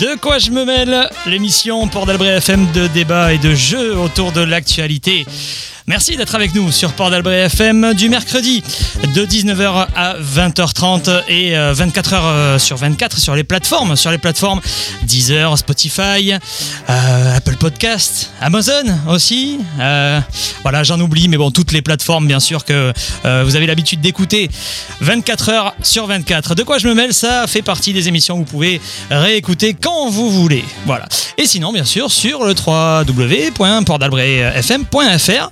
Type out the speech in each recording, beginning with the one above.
De quoi je me mêle L'émission Port d'Albret FM de débat et de jeux autour de l'actualité. Merci d'être avec nous sur Port d'Albret FM du mercredi de 19h à 20h30 et 24h euh, euh, sur 24 sur les plateformes, sur les plateformes Deezer, Spotify, euh, Apple Podcast, Amazon aussi. voilà, j'en oublie, mais bon, toutes les plateformes bien sûr que vous avez l'habitude d'écouter 24h sur 24. De quoi je me mêle Ça fait partie des émissions que vous pouvez réécouter quand vous voulez. Voilà. Et sinon, bien sûr, sur le www.portdalbretfm.fr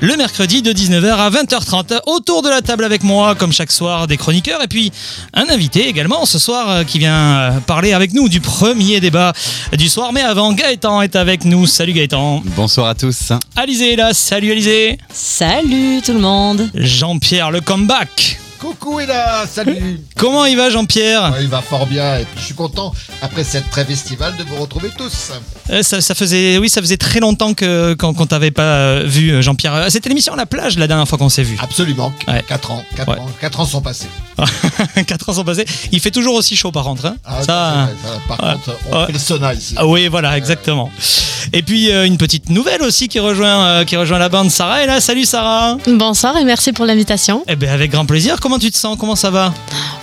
le mercredi de 19h à 20h30. Autour de la table avec moi, comme chaque soir, des chroniqueurs et puis un invité également ce soir euh, qui vient euh, parler avec nous du premier débat du soir. Mais avant, Gaëtan est avec nous. Salut Gaëtan. Bonsoir à tous. Alizé est là. Salut Alizé. Salut tout le monde. Jean-Pierre, le comeback. Coucou et là, salut Comment il va Jean-Pierre Il va fort bien et puis je suis content après cette trêve estivale de vous retrouver tous. Euh, ça, faisait, oui, ça faisait très longtemps que qu'on ne t'avait pas euh, vu euh, Jean-Pierre. C'était l'émission à la plage la dernière fois qu'on s'est vu. Absolument. 4 ans, 4 ans, 4 ans sont passés. 4 ans sont passés. Il fait toujours aussi chaud par contre. Hein. Ah, ça, par contre, on fait le sauna ici. Ah, oui, voilà, exactement. Et puis une petite nouvelle aussi qui rejoint, qui rejoint la bande. Sarah est là. Salut Sarah. Bonsoir et merci pour l'invitation. Eh ben avec grand plaisir. Comment tu te sens? Comment ça va?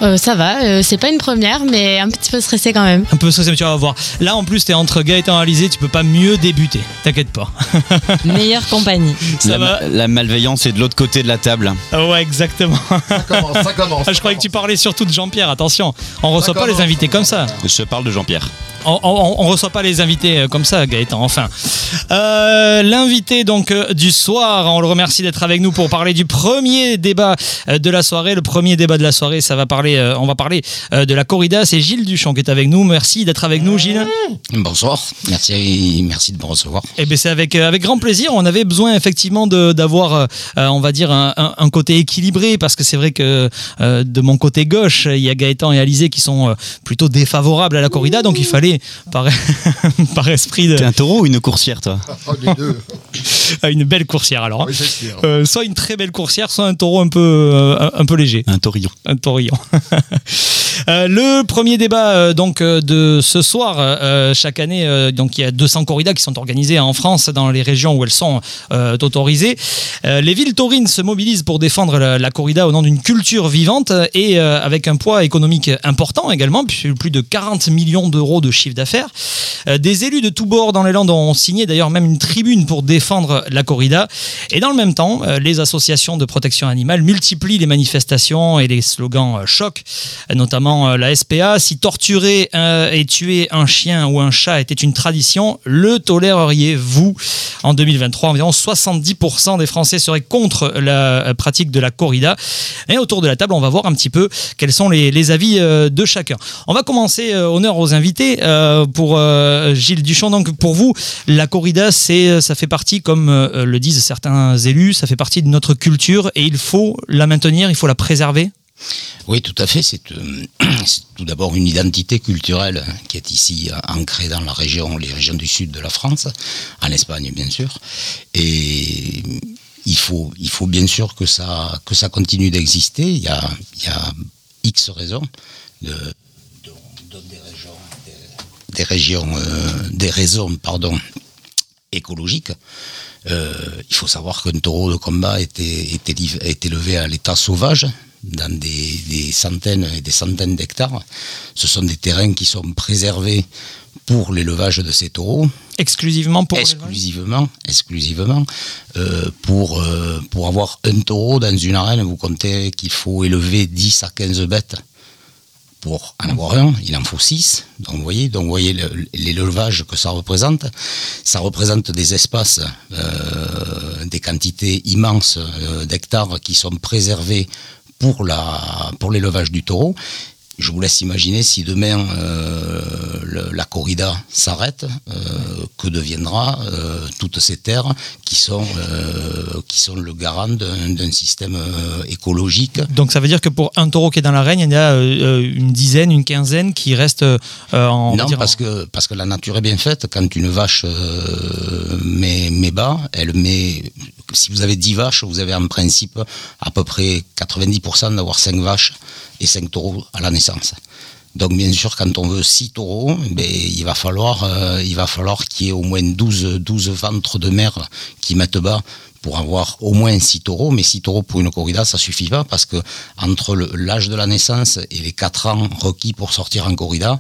Euh, Ça va, euh, c'est pas une première, mais un petit peu stressé quand même. Un peu stressé, mais tu vas voir. Là, en plus, t'es entre Gaëtan et Alizé, tu peux pas mieux débuter. T'inquiète pas. Meilleure compagnie. Ça la, va? la malveillance est de l'autre côté de la table. Ah ouais, exactement. Ça commence, ça commence. Ah, je croyais que tu parlais surtout de Jean-Pierre, attention. On reçoit pas les invités comme ça. Je parle de Jean-Pierre on, on, reçoit pas les invités euh, comme ça, Gaëtan. Enfin, euh, l'invité donc euh, du soir, on le remercie d'être avec nous pour parler du premier débat de la soirée. Le premier débat de la soirée, ça va parler, on va parler de la corrida. C'est Gilles Duchamp qui est avec nous. Merci d'être avec nous, Gilles. Bonsoir. Merci, merci de me recevoir. Eh ben c'est avec avec grand plaisir. On avait besoin effectivement d'avoir, on va dire un, un, côté équilibré parce que c'est vrai que de mon côté gauche, il y a Gaëtan et Alizé qui sont plutôt défavorables à la corrida, donc il fallait par, esprit de. T'es un taureau ou une coursière, toi Les deux. Ah, une belle coursière, alors. Euh, soit une très belle coursière, soit un taureau un peu, euh, un, peu léger. Un taurillon. Un taurillon. Euh, le premier débat donc de ce soir, chaque année, donc il y a 200 corridas qui sont organisées en France dans les régions où elles sont autorisées. les villes taurines se mobilisent pour défendre la, corrida au nom d'une culture vivante et avec un poids économique important également, plus de 40 millions d'euros de chiffre d'affaires. des élus de tous bords dans les Landes ont signé d'ailleurs même une tribune pour défendre la corrida. Et dans le même temps, les associations de protection animale multiplient les manifestations et les slogans choc, notamment euh, la SPA. Si torturer euh, et tuer un chien ou un chat était une tradition, le toléreriez-vous En 2023, environ 70% des Français seraient contre la euh, pratique de la corrida. Et autour de la table, on va voir un petit peu quels sont les, avis de chacun. On va commencer, honneur aux invités, pour Gilles Duchamp. Donc pour vous, la corrida, ça fait partie, comme le disent certains élus, ça fait partie de notre culture et il faut la maintenir, il faut la préserver? Oui, tout à fait. Euh, c'est tout d'abord une identité culturelle qui est ici euh, ancrée dans la région, les régions du sud de la France, en Espagne bien sûr. Et il faut, il faut bien sûr que ça, que ça continue d'exister. Il y a, il y a X raisons, de, des régions, euh, des raisons pardon, écologiques. il faut savoir qu'un taureau de combat était, était, est élevé à l'état sauvage, dans des, centaines et des centaines d'hectares. Ce sont des terrains qui sont préservés pour l'élevage de ces taureaux. Exclusivement pour Exclusivement, exclusivement. Euh, pour, euh, pour avoir un taureau dans une arène, vous comptez qu'il faut élever 10 à 15 bêtes. Pour en avoir un, il en faut 6. Donc vous voyez, donc, voyez l'élevage que ça représente. Ça représente des espaces, euh, des quantités immenses d'hectares qui sont préservés pour l'élevage du taureau. Je vous laisse imaginer si demain euh, la corrida s'arrête, euh, que deviendra euh, toutes ces terres qui sont, qui sont le garant d'un système écologique. Donc ça veut dire que pour un taureau qui est dans l'arène, il y en a une dizaine, une quinzaine qui restent en... Non, parce, que, parce que la nature est bien faite. Quand une vache met, met bas, elle met si vous avez 10 vaches, vous avez en principe à peu près 90% d'avoir 5 vaches et 5 taureaux à la naissance. Donc bien sûr, quand on veut 6 taureaux, ben, il va falloir, euh, il va falloir qu'il y ait au moins 12, 12 ventres de mer qui mettent bas pour avoir au moins 6 taureaux, mais 6 taureaux pour une corrida, ça suffit pas parce que entre l'âge de la naissance et les 4 ans requis pour sortir en corrida,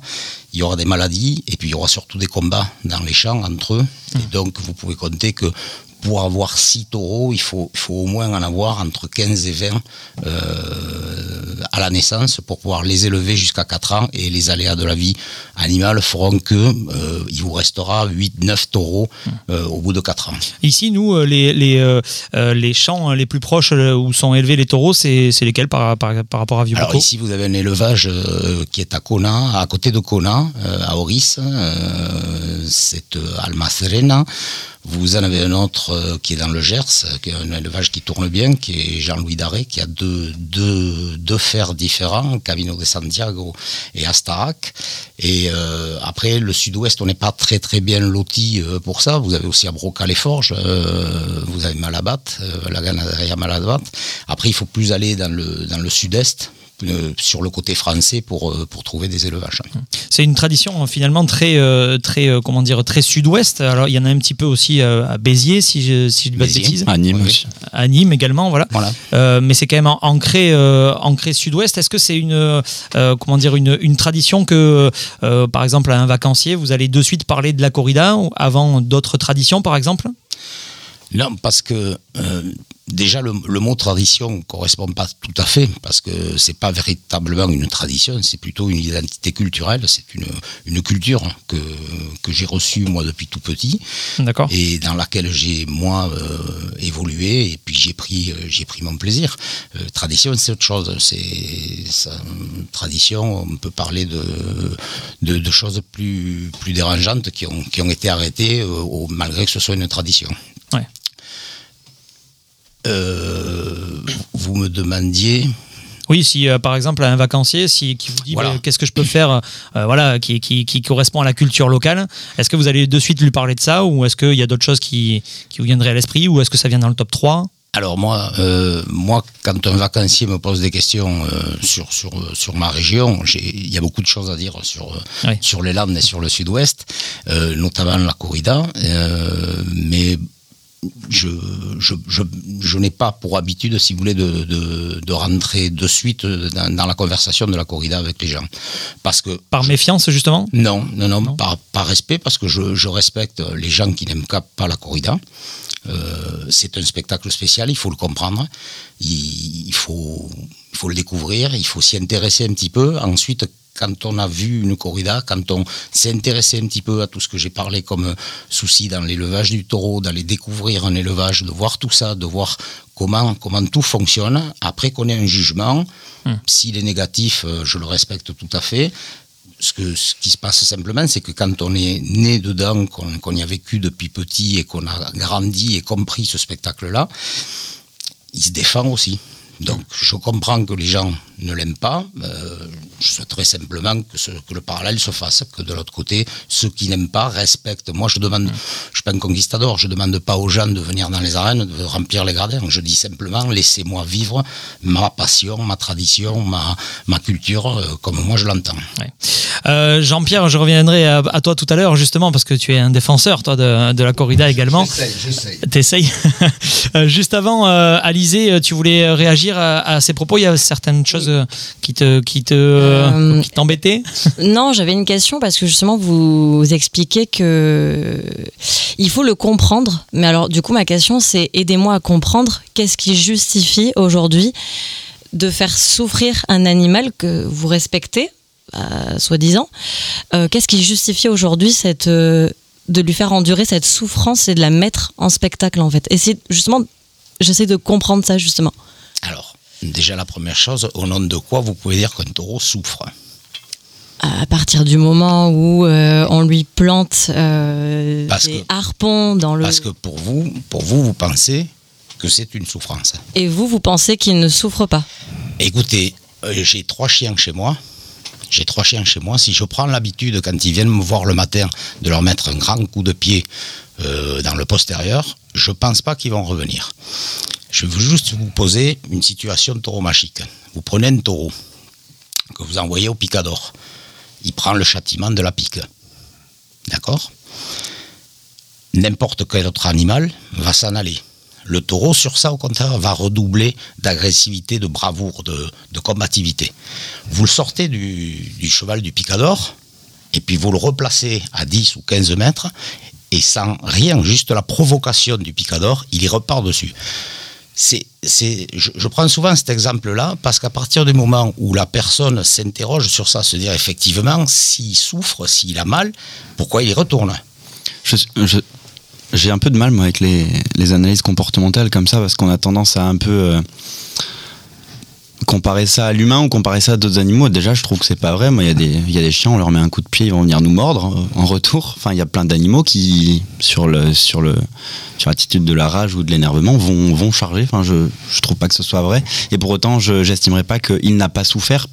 il y aura des maladies et puis il y aura surtout des combats dans les champs entre eux. Et donc vous pouvez compter que pour avoir 6 taureaux, il faut, il faut au moins en avoir entre 15 et 20 euh, à la naissance pour pouvoir les élever jusqu'à 4 ans et les aléas de la vie animale feront que euh, il vous restera 8-9 taureaux euh, au bout de 4 ans. Ici, nous, euh, les, les, euh, euh, les champs les plus proches où sont élevés les taureaux, c'est lesquels par, par, par rapport à Alors Vieux-Bocaux ici, vous avez un élevage qui est à Kona, à côté de Kona, à Oris. c'est Almacerena. Vous en avez un autre euh, qui est dans le Gers, euh, qui est un élevage qui tourne bien, qui est Jean-Louis Daré, qui a deux, deux, deux fers différents, Camino de Santiago et Astarac. Et euh, après, le sud-ouest, on n'est pas très très bien loti euh, pour ça. Vous avez aussi à Brocal les Forges, euh, vous avez Malabat, euh, la ganaderia Malabat. Après, il faut plus aller dans le, dans le sud-est, sur le côté français, pour, euh, pour trouver des élevages. C'est une tradition euh, finalement très, euh, très, euh, comment dire, très sud-ouest. Alors, il y en a un petit peu aussi à Béziers, si je, si je dis pas de Béziers. bêtises. À Nîmes Oui, aussi. À Nîmes également, voilà. Voilà. Euh, mais c'est quand même ancré, euh, ancré sud-ouest. Est-ce que c'est une, euh, comment dire, une, une tradition que, par exemple, à un vacancier, vous allez de suite parler de la corrida avant d'autres traditions, par exemple? Non, parce que euh, déjà le, le mot tradition ne correspond pas tout à fait, parce que c'est pas véritablement une tradition, c'est plutôt une identité culturelle, c'est une, une culture que, que j'ai reçue moi depuis tout petit et dans laquelle j'ai moi euh, évolué et puis j'ai pris euh, j'ai pris mon plaisir. Euh, tradition c'est autre chose, c'est tradition on peut parler de, de, de choses plus plus dérangeantes qui ont qui ont été arrêtées au- malgré que ce soit une tradition. Euh, vous me demandiez Oui, si euh, par exemple un vacancier si, qui vous dit Voilà. bah, qu'est-ce que je peux faire euh, voilà, qui, qui, qui correspond à la culture locale, est-ce que vous allez de suite lui parler de ça ou est-ce qu'il y a d'autres choses qui, qui vous viendraient à l'esprit ou est-ce que ça vient dans le top 3 Alors moi, euh, moi, quand un vacancier me pose des questions sur, sur, sur ma région, il y a beaucoup de choses à dire sur, Oui. sur les Landes et sur le Sud-Ouest, notamment la corrida. mais je, je, je, je n'ai pas pour habitude, si vous voulez, de, de, de rentrer de suite dans, dans la conversation de la corrida avec les gens. Parce que Par méfiance justement? Non, non, non, Non. Par, par respect, parce que je, je respecte les gens qui n'aiment pas la corrida. Euh, c'est un spectacle spécial, il faut le comprendre, il, il faut, il faut le découvrir, il faut s'y intéresser un petit peu. Ensuite, quand on a vu une corrida, quand on s'est intéressé un petit peu à tout ce que j'ai parlé comme souci dans l'élevage du taureau, d'aller découvrir un élevage, de voir tout ça, de voir comment, comment tout fonctionne, après qu'on ait un jugement, s'il est négatif, euh, je le respecte tout à fait. Ce, que, ce qui se passe simplement, c'est que quand on est né dedans, qu'on qu'on y a vécu depuis petit et qu'on a grandi et compris ce spectacle-là, il se défend aussi. Donc je comprends que les gens ne l'aiment pas. euh, je souhaiterais simplement que, ce- que le parallèle se fasse, que de l'autre côté, ceux qui n'aiment pas respectent. Moi, je demande, je suis pas un conquistador, je demande pas aux gens de venir dans les arènes, de remplir les gradins. Je dis simplement, laissez-moi vivre ma passion, ma tradition, ma, ma culture, euh, comme moi je l'entends. Ouais. Euh, Jean-Pierre, je reviendrai à, à toi tout à l'heure justement parce que tu es un défenseur toi de, de la corrida également. J'essaye, j'essaye. T'essayes. Euh, Juste avant, Alizé, tu voulais réagir à, à ces propos. Il y a certaines choses qui te, qui te, Euh, qui t'embêtaient. Non, j'avais une question parce que justement vous expliquez que il faut le comprendre. Mais alors du coup ma question c'est aidez-moi à comprendre qu'est-ce qui justifie aujourd'hui de faire souffrir un animal que vous respectez, euh, soi-disant. Euh, qu'est-ce qui justifie aujourd'hui cette de lui faire endurer cette souffrance et de la mettre en spectacle en fait? Essayez justement, j'essaie de comprendre ça justement. Alors, déjà la première chose, au nom de quoi vous pouvez dire qu'un taureau souffre à partir du moment où euh, on lui plante euh, Parce des que- harpons dans le Parce que pour vous, pour vous, vous pensez que c'est une souffrance. et vous vous pensez qu'il ne souffre pas Écoutez, euh, j'ai trois chiens chez moi. J'ai trois chiens chez moi. Si je prends l'habitude, quand ils viennent me voir le matin, de leur mettre un grand coup de pied dans le postérieur, je pense pas qu'ils vont revenir. Je veux juste vous poser une situation tauromachique. Vous prenez un taureau que vous envoyez au picador. il prend le châtiment de la pique. D'accord? N'importe quel autre animal va s'en aller. Le taureau, sur ça, au contraire, va redoubler d'agressivité, de bravoure, de, combativité. Vous le sortez du, du cheval du picador, et puis vous le replacez à 10 ou 15 mètres, et sans rien, juste la provocation du picador, il y repart dessus. C'est, c'est, je, je prends souvent cet exemple-là parce qu'à partir du moment où la personne s'interroge sur ça, se dire effectivement, s'il souffre, s'il a mal, pourquoi il y retourne J'ai un peu de mal moi avec les, les analyses comportementales comme ça parce qu'on a tendance à un peu euh, comparer ça à l'humain ou comparer ça à d'autres animaux. Déjà, je trouve que c'est pas vrai. Moi, il y, a des- y a des chiens, on leur met un coup de pied, ils vont venir nous mordre euh, en retour. Enfin, il y a plein d'animaux qui, sur le, sur le, sur l'attitude de la rage ou de l'énervement, vont, vont charger. Enfin, je, je trouve pas que ce soit vrai. Et pour autant, je j'estimerais pas qu'il n'a pas souffert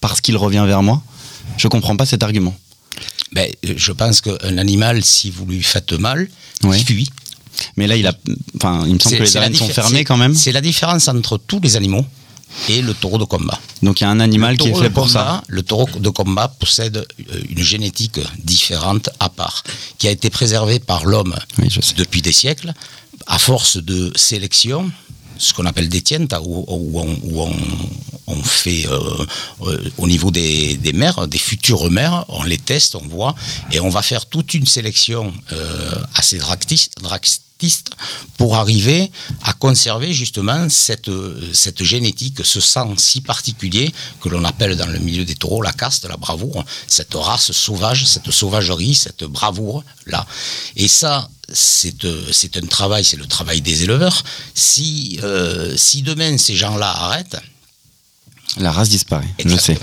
parce qu'il revient vers moi. Je comprends pas cet argument. ben, Je pense qu'un animal, si vous lui faites mal, il fuit. Mais là, il a, enfin, il me semble C'est- que les arènes sont fermées quand même. C'est la différence entre tous les animaux et le taureau de combat. Donc il y a un animal qui est fait pour combat, ça. Le taureau de combat possède euh, une génétique différente à part, qui a été préservée par l'homme Oui, depuis des siècles, à force de sélection, ce qu'on appelle des tientes, où, où on, où on- on fait euh, euh, au niveau des, des mères, des futures mères, on les teste, on voit, et on va faire toute une sélection euh, assez dractis- dractiste pour arriver à conserver justement cette, cette génétique, ce sang si particulier que l'on appelle dans le milieu des taureaux la caste, la bravoure, cette race sauvage, cette sauvagerie, cette bravoure-là. Et ça, c'est euh, un travail, c'est le travail des éleveurs. Si, euh, si demain ces gens-là arrêtent, La race disparaît, je sais.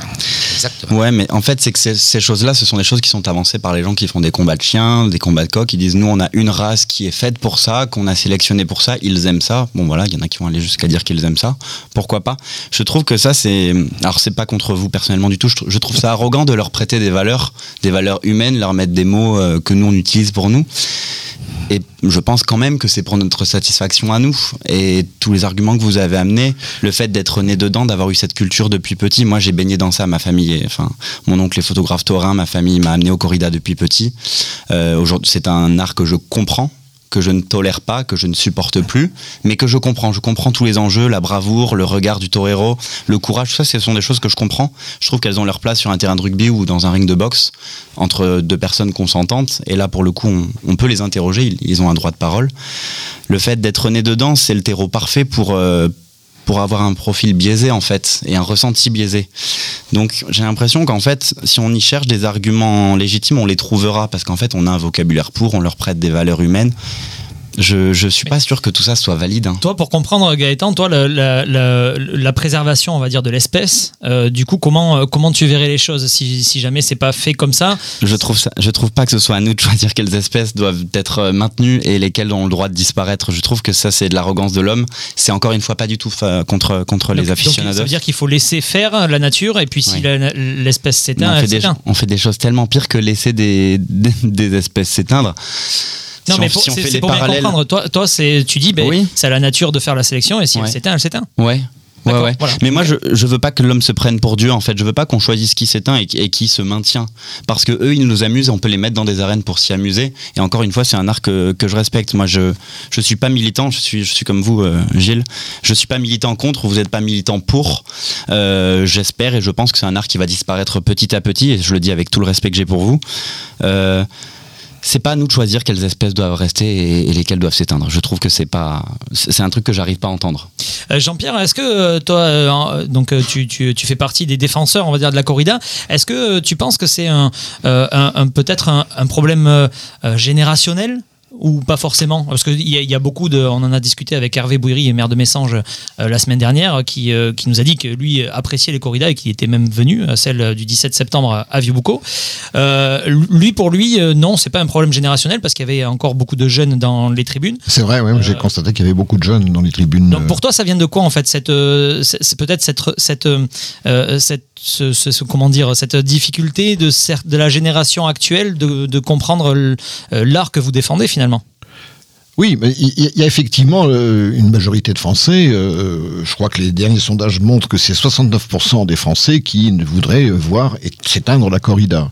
exactement. Ouais, mais en fait, c'est que ces, ces choses-là, ce sont des choses qui sont avancées par les gens qui font des combats de chiens, des combats de coqs. Ils disent, nous, on a une race qui est faite pour ça, qu'on a sélectionné pour ça, ils aiment ça. Bon, voilà, il y en a qui vont aller jusqu'à dire qu'ils aiment ça. Pourquoi pas? Je trouve que ça, c'est. Alors, c'est pas contre vous personnellement du tout. Je trouve ça arrogant de leur prêter des valeurs, des valeurs humaines, leur mettre des mots euh, que nous, on utilise pour nous. Et je pense quand même que c'est pour notre satisfaction à nous. Et tous les arguments que vous avez amenés, le fait d'être né dedans, d'avoir eu cette culture depuis petit, moi j'ai baigné dans ça, ma famille. est- Enfin, mon oncle est photographe taurin, ma famille m'a amené au corrida depuis petit. Euh, Aujourd'hui, c'est un art que je comprends que je ne tolère pas, que je ne supporte plus, mais que je comprends. Je comprends tous les enjeux, la bravoure, le regard du torero, le courage. Ça, ce sont des choses que je comprends. Je trouve qu'elles ont leur place sur un terrain de rugby ou dans un ring de boxe entre deux personnes consentantes. Et là, pour le coup, on, peut les interroger. Ils, ils ont un droit de parole. Le fait d'être né dedans, c'est le terreau parfait pour euh, pour avoir un profil biaisé en fait et un ressenti biaisé. Donc j'ai l'impression qu'en fait, si on y cherche des arguments légitimes, on les trouvera parce qu'en fait, on a un vocabulaire pour, on leur prête des valeurs humaines. Je, je suis pas sûr que tout ça soit valide. hein. Toi, pour comprendre, Gaëtan, toi, la, la- la- la préservation, on va dire, de l'espèce, euh, du coup, comment, euh, comment tu verrais les choses si, si jamais c'est pas fait comme ça? Je trouve ça, je trouve pas que ce soit à nous de choisir quelles espèces doivent être euh, maintenues et lesquelles ont le droit de disparaître. Je trouve que ça c'est de l'arrogance de l'homme. C'est encore une fois pas du tout contre contre les Donc- donc, aficionados. Ça veut dire qu'il faut laisser faire la nature, et puis si Oui. l'espèce s'éteint, on, fait des, on fait des choses tellement pires que laisser des, des, des espèces s'éteindre. Non, Si mais on- pour- si on fait des pour bien parallèles- comprendre. Toi, toi c'est, tu dis, ben, Oui. c'est à la nature de faire la sélection, et si elle Ouais. s'éteint, elle s'éteint. Ouais. Ouais, ouais. voilà. Mais moi, je, je veux pas que l'homme se prenne pour Dieu, en fait. Je veux pas qu'on choisisse qui s'éteint et, et qui se maintient. Parce que eux, ils nous amusent, on peut les mettre dans des arènes pour s'y amuser. Et encore une fois, c'est un art que, que je respecte. Moi, je, je suis pas militant, je suis, je suis comme vous, euh, Gilles. Je suis pas militant contre, vous êtes pas militant pour. Euh, J'espère et je pense que c'est un art qui va disparaître petit à petit, et je le dis avec tout le respect que j'ai pour vous. Euh, c'est pas à nous de choisir quelles espèces doivent rester et, lesquelles doivent s'éteindre. Je trouve que c'est pas, c'est un truc que j'arrive pas à entendre. Euh, Jean-Pierre, est-ce que euh, toi, euh, donc tu, tu- tu fais partie des défenseurs, on va dire, de la corrida. Est-ce que tu penses que c'est un, un- peut-être un, problème générationnel? Ou pas forcément Parce qu'il y, a- il y a beaucoup de. On en a discuté avec Hervé Bouiry, maire de Messanges, euh, la semaine dernière, qui, euh, qui nous a dit que lui appréciait les corridas et qu'il était même venu, à celle du 17 septembre à Vieux-Boucau. Euh, lui, pour lui, euh, non, c'est pas un problème générationnel parce qu'il y avait encore beaucoup de jeunes dans les tribunes. C'est vrai, ouais, j'ai constaté qu'il y avait beaucoup de jeunes dans les tribunes. Donc euh, pour toi, ça vient de quoi en fait cette, euh, peut-être cette, cette, euh, euh, cette ce, comment dire cette difficulté de, de la génération actuelle de, de comprendre euh, l'art que vous défendez finalement. Oui, il y, a effectivement euh, une majorité de Français. euh, je crois que les derniers sondages montrent que c'est 69% des Français qui voudraient voir s'éteindre la corrida.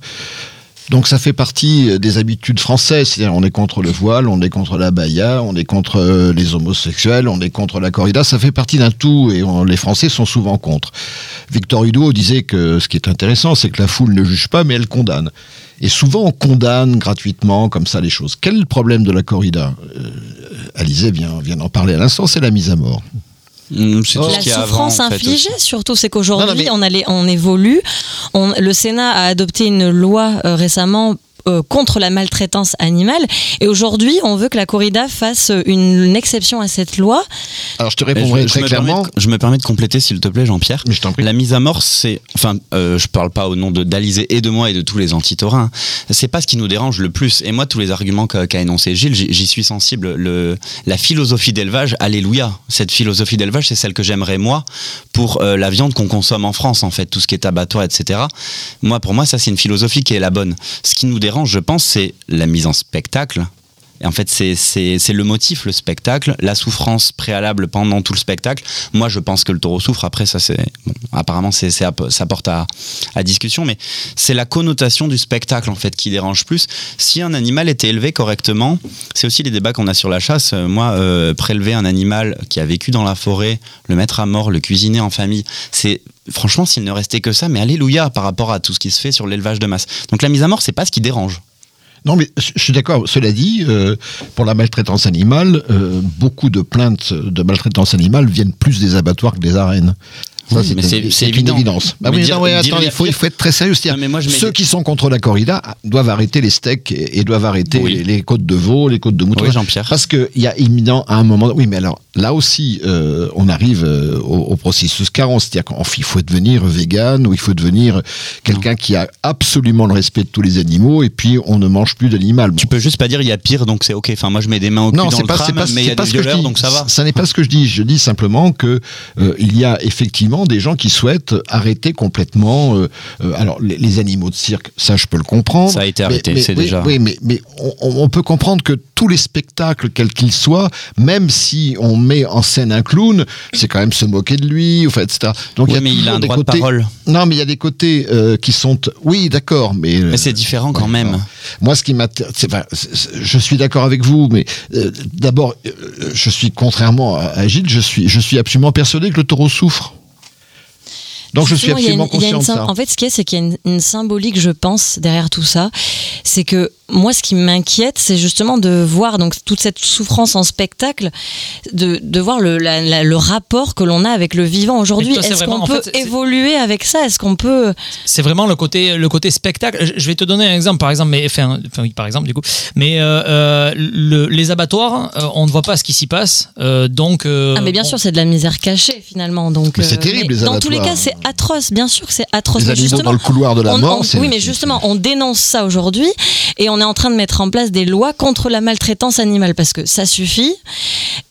Donc ça fait partie des habitudes françaises, c'est-à-dire on est contre le voile, on est contre la baya, on est contre euh, les homosexuels, on est contre la corrida, ça fait partie d'un tout et les Français sont souvent contre. Victor Hugo disait que ce qui est intéressant, c'est que la foule ne juge pas mais elle condamne. Et souvent on condamne gratuitement comme ça les choses. Quel problème de la corrida? Euh, Alizé vient, vient d'en parler à l'instant, c'est la mise à mort. Mm, C'est tout ce La qu'il y a avant, souffrance en fait, infligée, aussi. surtout, c'est qu'aujourd'hui, mais- on, allait- on évolue. On- le Sénat a adopté une loi euh, récemment euh, contre la maltraitance animale. Et aujourd'hui, on veut que la corrida fasse une, une exception à cette loi. Alors je te répondrai je, je très me clairement, de, je me permets de compléter, s'il te plaît, Jean-Pierre. mais je t'en prie. La mise à mort, c'est, enfin, euh, je parle pas au nom de d'Alizé et de moi et de tous les antitaurins. C'est pas ce qui nous dérange le plus. Et moi, tous les arguments qu'a énoncé Gilles, j'y j'y suis sensible. Le, la philosophie d'élevage, alléluia. Cette philosophie d'élevage, c'est celle que j'aimerais moi pour euh, la viande qu'on consomme en France, en fait, tout ce qui est abattoir, etc. Moi, pour moi, ça, c'est une philosophie qui est la bonne. Ce qui nous dérange, je pense, c'est la mise en spectacle. Et en fait, c'est- le motif, le spectacle, la souffrance préalable pendant tout le spectacle. Moi, je pense que le taureau souffre. Après, ça, c'est. Apparemment, ça porte à, discussion, mais c'est la connotation du spectacle, en fait, qui dérange plus. Si un animal était élevé correctement, c'est aussi les débats qu'on a sur la chasse. Moi, euh, prélever un animal qui a vécu dans la forêt, le mettre à mort, le cuisiner en famille, c'est. Franchement, s'il ne restait que ça, mais alléluia par rapport à tout ce qui se fait sur l'élevage de masse. Donc la mise à mort, c'est pas ce qui dérange. Non, mais je suis d'accord. Cela dit, euh, pour la maltraitance animale, euh, beaucoup de plaintes de maltraitance animale viennent plus des abattoirs que des arènes. Ça, Oui, mais une- c'est- évident. évidence. Bah Mais oui, dire- non, ouais, dire attends, il faut, il pire- faut être très sérieux. Non, moi, ceux qui sont contre la corrida doivent arrêter les steaks et, et doivent arrêter Oui. les, les côtes de veau, les côtes de mouton. Jean-Pierre. Parce qu'il y a imminent à un moment. Oui, mais alors là aussi, euh, on arrive euh, au, au processus carence. C'est-à-dire qu'il faut devenir vegan ou il faut devenir quelqu'un qui a absolument le respect de tous les animaux et puis on ne mange plus d'animal. Tu peux juste pas dire il y a pire donc c'est ok. Enfin moi je mets des mains au cul Non, dans le pas, tram, pas, mais il y a des violeurs donc ça va. Ça n'est pas ce que je dis. Je dis simplement que euh, il y a effectivement des gens qui souhaitent arrêter complètement. euh, euh, alors les, les animaux de cirque, ça je peux le comprendre. Ça a été arrêté, c'est oui, déjà- Oui, mais, mais on, on peut comprendre que tous les spectacles, quels qu'ils soient, même si on met en scène un clown, c'est quand même se moquer de lui, fait, etc. Donc Oui, il y a mais il a un droit de côtés- parole. Non, mais il y a des côtés euh, qui sont. Oui, d'accord, mais. Mais c'est différent quand même. Moi, ce qui m'intéresse, enfin, je suis d'accord avec vous, mais d'abord, je suis contrairement à, à Gilles, je suis, je suis absolument persuadé que le taureau souffre. Donc, je suis absolument conscient de sym- ça. En fait, ce qu'il y a, c'est qu'il y a une, une symbolique, je pense, derrière tout ça. C'est que moi, ce qui m'inquiète, c'est justement de voir donc toute cette souffrance en spectacle, de, de voir le, la- la- le rapport que l'on a avec le vivant aujourd'hui. Est-ce qu'on en peut fait, évoluer avec ça? Est-ce qu'on peut C'est vraiment le côté, le côté spectacle. Je- vais te donner un exemple, par exemple, mais enfin, enfin, oui, par exemple du coup, mais euh, euh, le- les abattoirs, euh, on ne voit pas ce qui s'y passe, euh, donc. euh, Ah mais bien on- sûr, c'est de la misère cachée finalement. Donc, Mais c'est terrible, les Dans tous les abattoirs. cas, c'est atroce. Bien sûr que c'est atroce. Les justement, dans le couloir de la on- mort, on- oui, mais justement, on dénonce ça aujourd'hui et on est en train de mettre en place des lois contre la maltraitance animale parce que ça suffit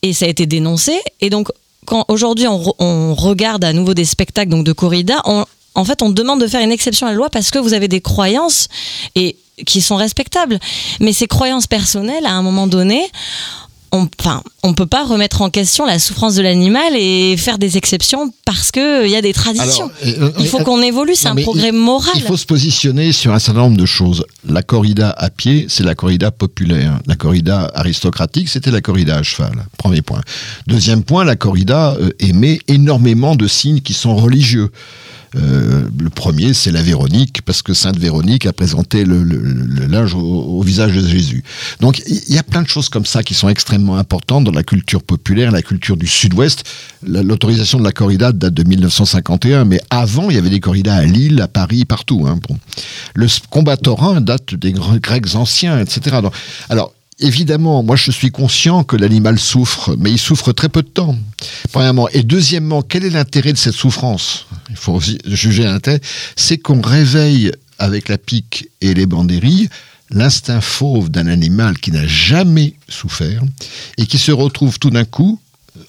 et ça a été dénoncé. Et donc, quand aujourd'hui on, re- on regarde à nouveau des spectacles donc de corrida, on, en fait, on demande de faire une exception à la loi parce que vous avez des croyances et qui sont respectables. Mais ces croyances personnelles, à un moment donné, on, enfin, on peut pas remettre en question la souffrance de l'animal et faire des exceptions parce que il y a des traditions. Alors, euh, il faut euh, qu'on évolue, c'est un progrès il- moral. Il faut se positionner sur un certain nombre de choses. La corrida à pied, c'est la corrida populaire. La corrida aristocratique, c'était la corrida à cheval. Premier point. Deuxième point, la corrida euh, émet énormément de signes qui sont religieux. Euh, le premier, c'est la Véronique, parce que Sainte Véronique a présenté le, linge au, visage de Jésus. Donc, il y a plein de choses comme ça qui sont extrêmement importantes dans la culture populaire, la culture du Sud-Ouest. La- L'autorisation de la corrida date de 1951, mais avant, il y avait des corridas à Lille, à Paris, partout. hein. Le combat date des Gr- Grecs anciens, etc. Alors, Évidemment, moi je suis conscient que l'animal souffre, mais il souffre très peu de temps. Premièrement. Et deuxièmement, quel est l'intérêt de cette souffrance? Il faut aussi juger l'intérêt. C'est qu'on réveille avec la pique et les bandérilles l'instinct fauve d'un animal qui n'a jamais souffert et qui se retrouve tout d'un coup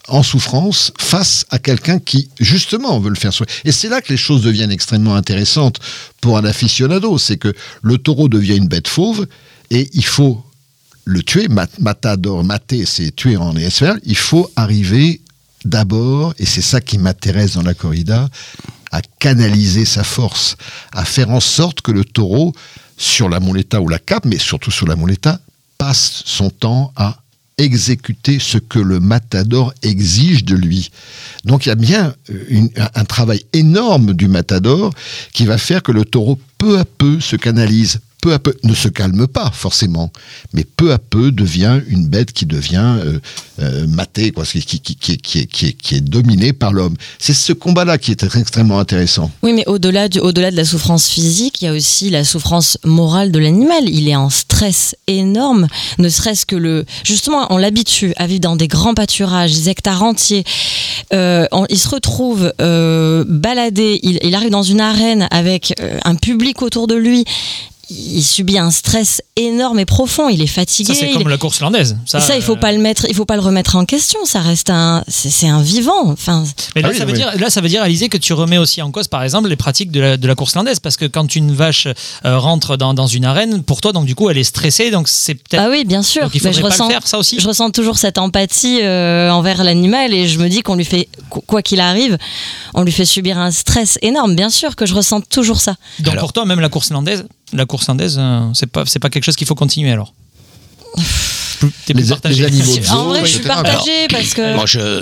en souffrance face à quelqu'un qui justement veut le faire souffrir. Et c'est là que les choses deviennent extrêmement intéressantes pour un aficionado, c'est que le taureau devient une bête fauve et il faut le tuer, mat- matador, mater, c'est tuer en espagnol, il faut arriver d'abord, et c'est ça qui m'intéresse dans la corrida, à canaliser sa force, à faire en sorte que le taureau, sur la muleta ou la cape, mais surtout sur la muleta, passe son temps à exécuter ce que le matador exige de lui. Donc il y a bien euh, un travail énorme du matador qui va faire que le taureau peu à peu se canalise, peu à peu, ne se calme pas forcément, mais peu à peu devient une bête qui devient euh, euh, matée, quoi, qui, est, dominée par l'homme. C'est ce combat-là qui est extrêmement intéressant. Oui, mais au-delà au-delà de la souffrance physique, il y a aussi la souffrance morale de l'animal. Il est en stress énorme, ne serait-ce que le. Justement, on l'habitue à vivre dans des grands pâturages, des hectares entiers. Euh, il se retrouve baladé, il, arrive dans une arène avec un public autour de lui. Il subit un stress énorme et profond. Il est fatigué. Ça, c'est comme la course hollandaise. Et ça, il faut euh, pas le mettre, il faut pas le remettre en question. Ça reste un, c'est un vivant. Enfin, Mais là, Ah oui, ça veut oui. dire, là, ça veut dire, Alizé, que tu remets aussi en cause, par exemple, les pratiques de la, de la course landaise. Parce que quand une vache euh, rentre dans, dans une arène, pour toi, donc du coup, elle est stressée. Donc c'est peut-être. ah oui, bien sûr. donc il Mais faudrait je pas ressens, le faire, ça aussi. je ressens toujours cette empathie euh, envers l'animal et je me dis qu'on lui fait, qu- quoi qu'il arrive, on lui fait subir un stress énorme. Bien sûr que je ressens toujours ça. Donc Alors- pour toi, même la course landaise, la course landaise, euh, c'est pas, c'est pas quelque chose qu'il faut continuer alors. T'es Les- partagé. les animaux de zoo, en vrai, je suis etc. partagée parce que. Moi, je,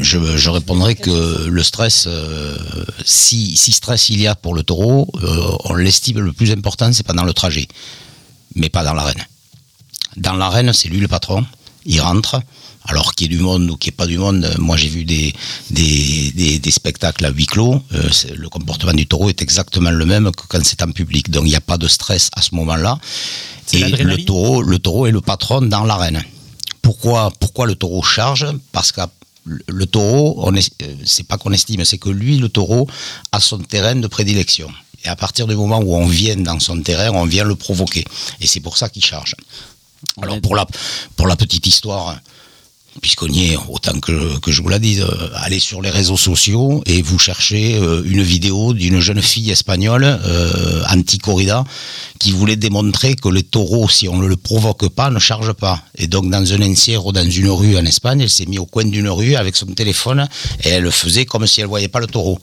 je, je répondrais que le stress, euh, si, si stress il y a pour le taureau, euh, on l'estime le plus important, c'est pas dans le trajet, mais pas dans l'arène. Dans l'arène, c'est lui le patron, il rentre. Alors qu'il y ait du monde ou qu'il n'y ait pas du monde, moi j'ai vu des, des, des, des spectacles à huis clos, euh, le comportement du taureau est exactement le même que quand c'est en public. Donc il n'y a pas de stress à ce moment-là. Et le taureau, le taureau est le patron dans l'arène. Pourquoi, pourquoi le taureau charge? Parce que le taureau, euh, c'est pas qu'on estime, c'est que lui, le taureau, a son terrain de prédilection. Et à partir du moment où on vient dans son terrain, on vient le provoquer. Et c'est pour ça qu'il charge. Alors pour la, pour la petite histoire, puisqu'on y est, autant que, je vous la dise, euh, allez sur les réseaux sociaux et vous cherchez euh, une vidéo d'une jeune fille espagnole, euh, anti-corrida, qui voulait démontrer que les taureaux, si on ne le provoque pas, ne chargent pas. Et donc dans un encierro, dans une rue en Espagne, elle s'est mise au coin d'une rue avec son téléphone et elle faisait comme si elle voyait pas le taureau.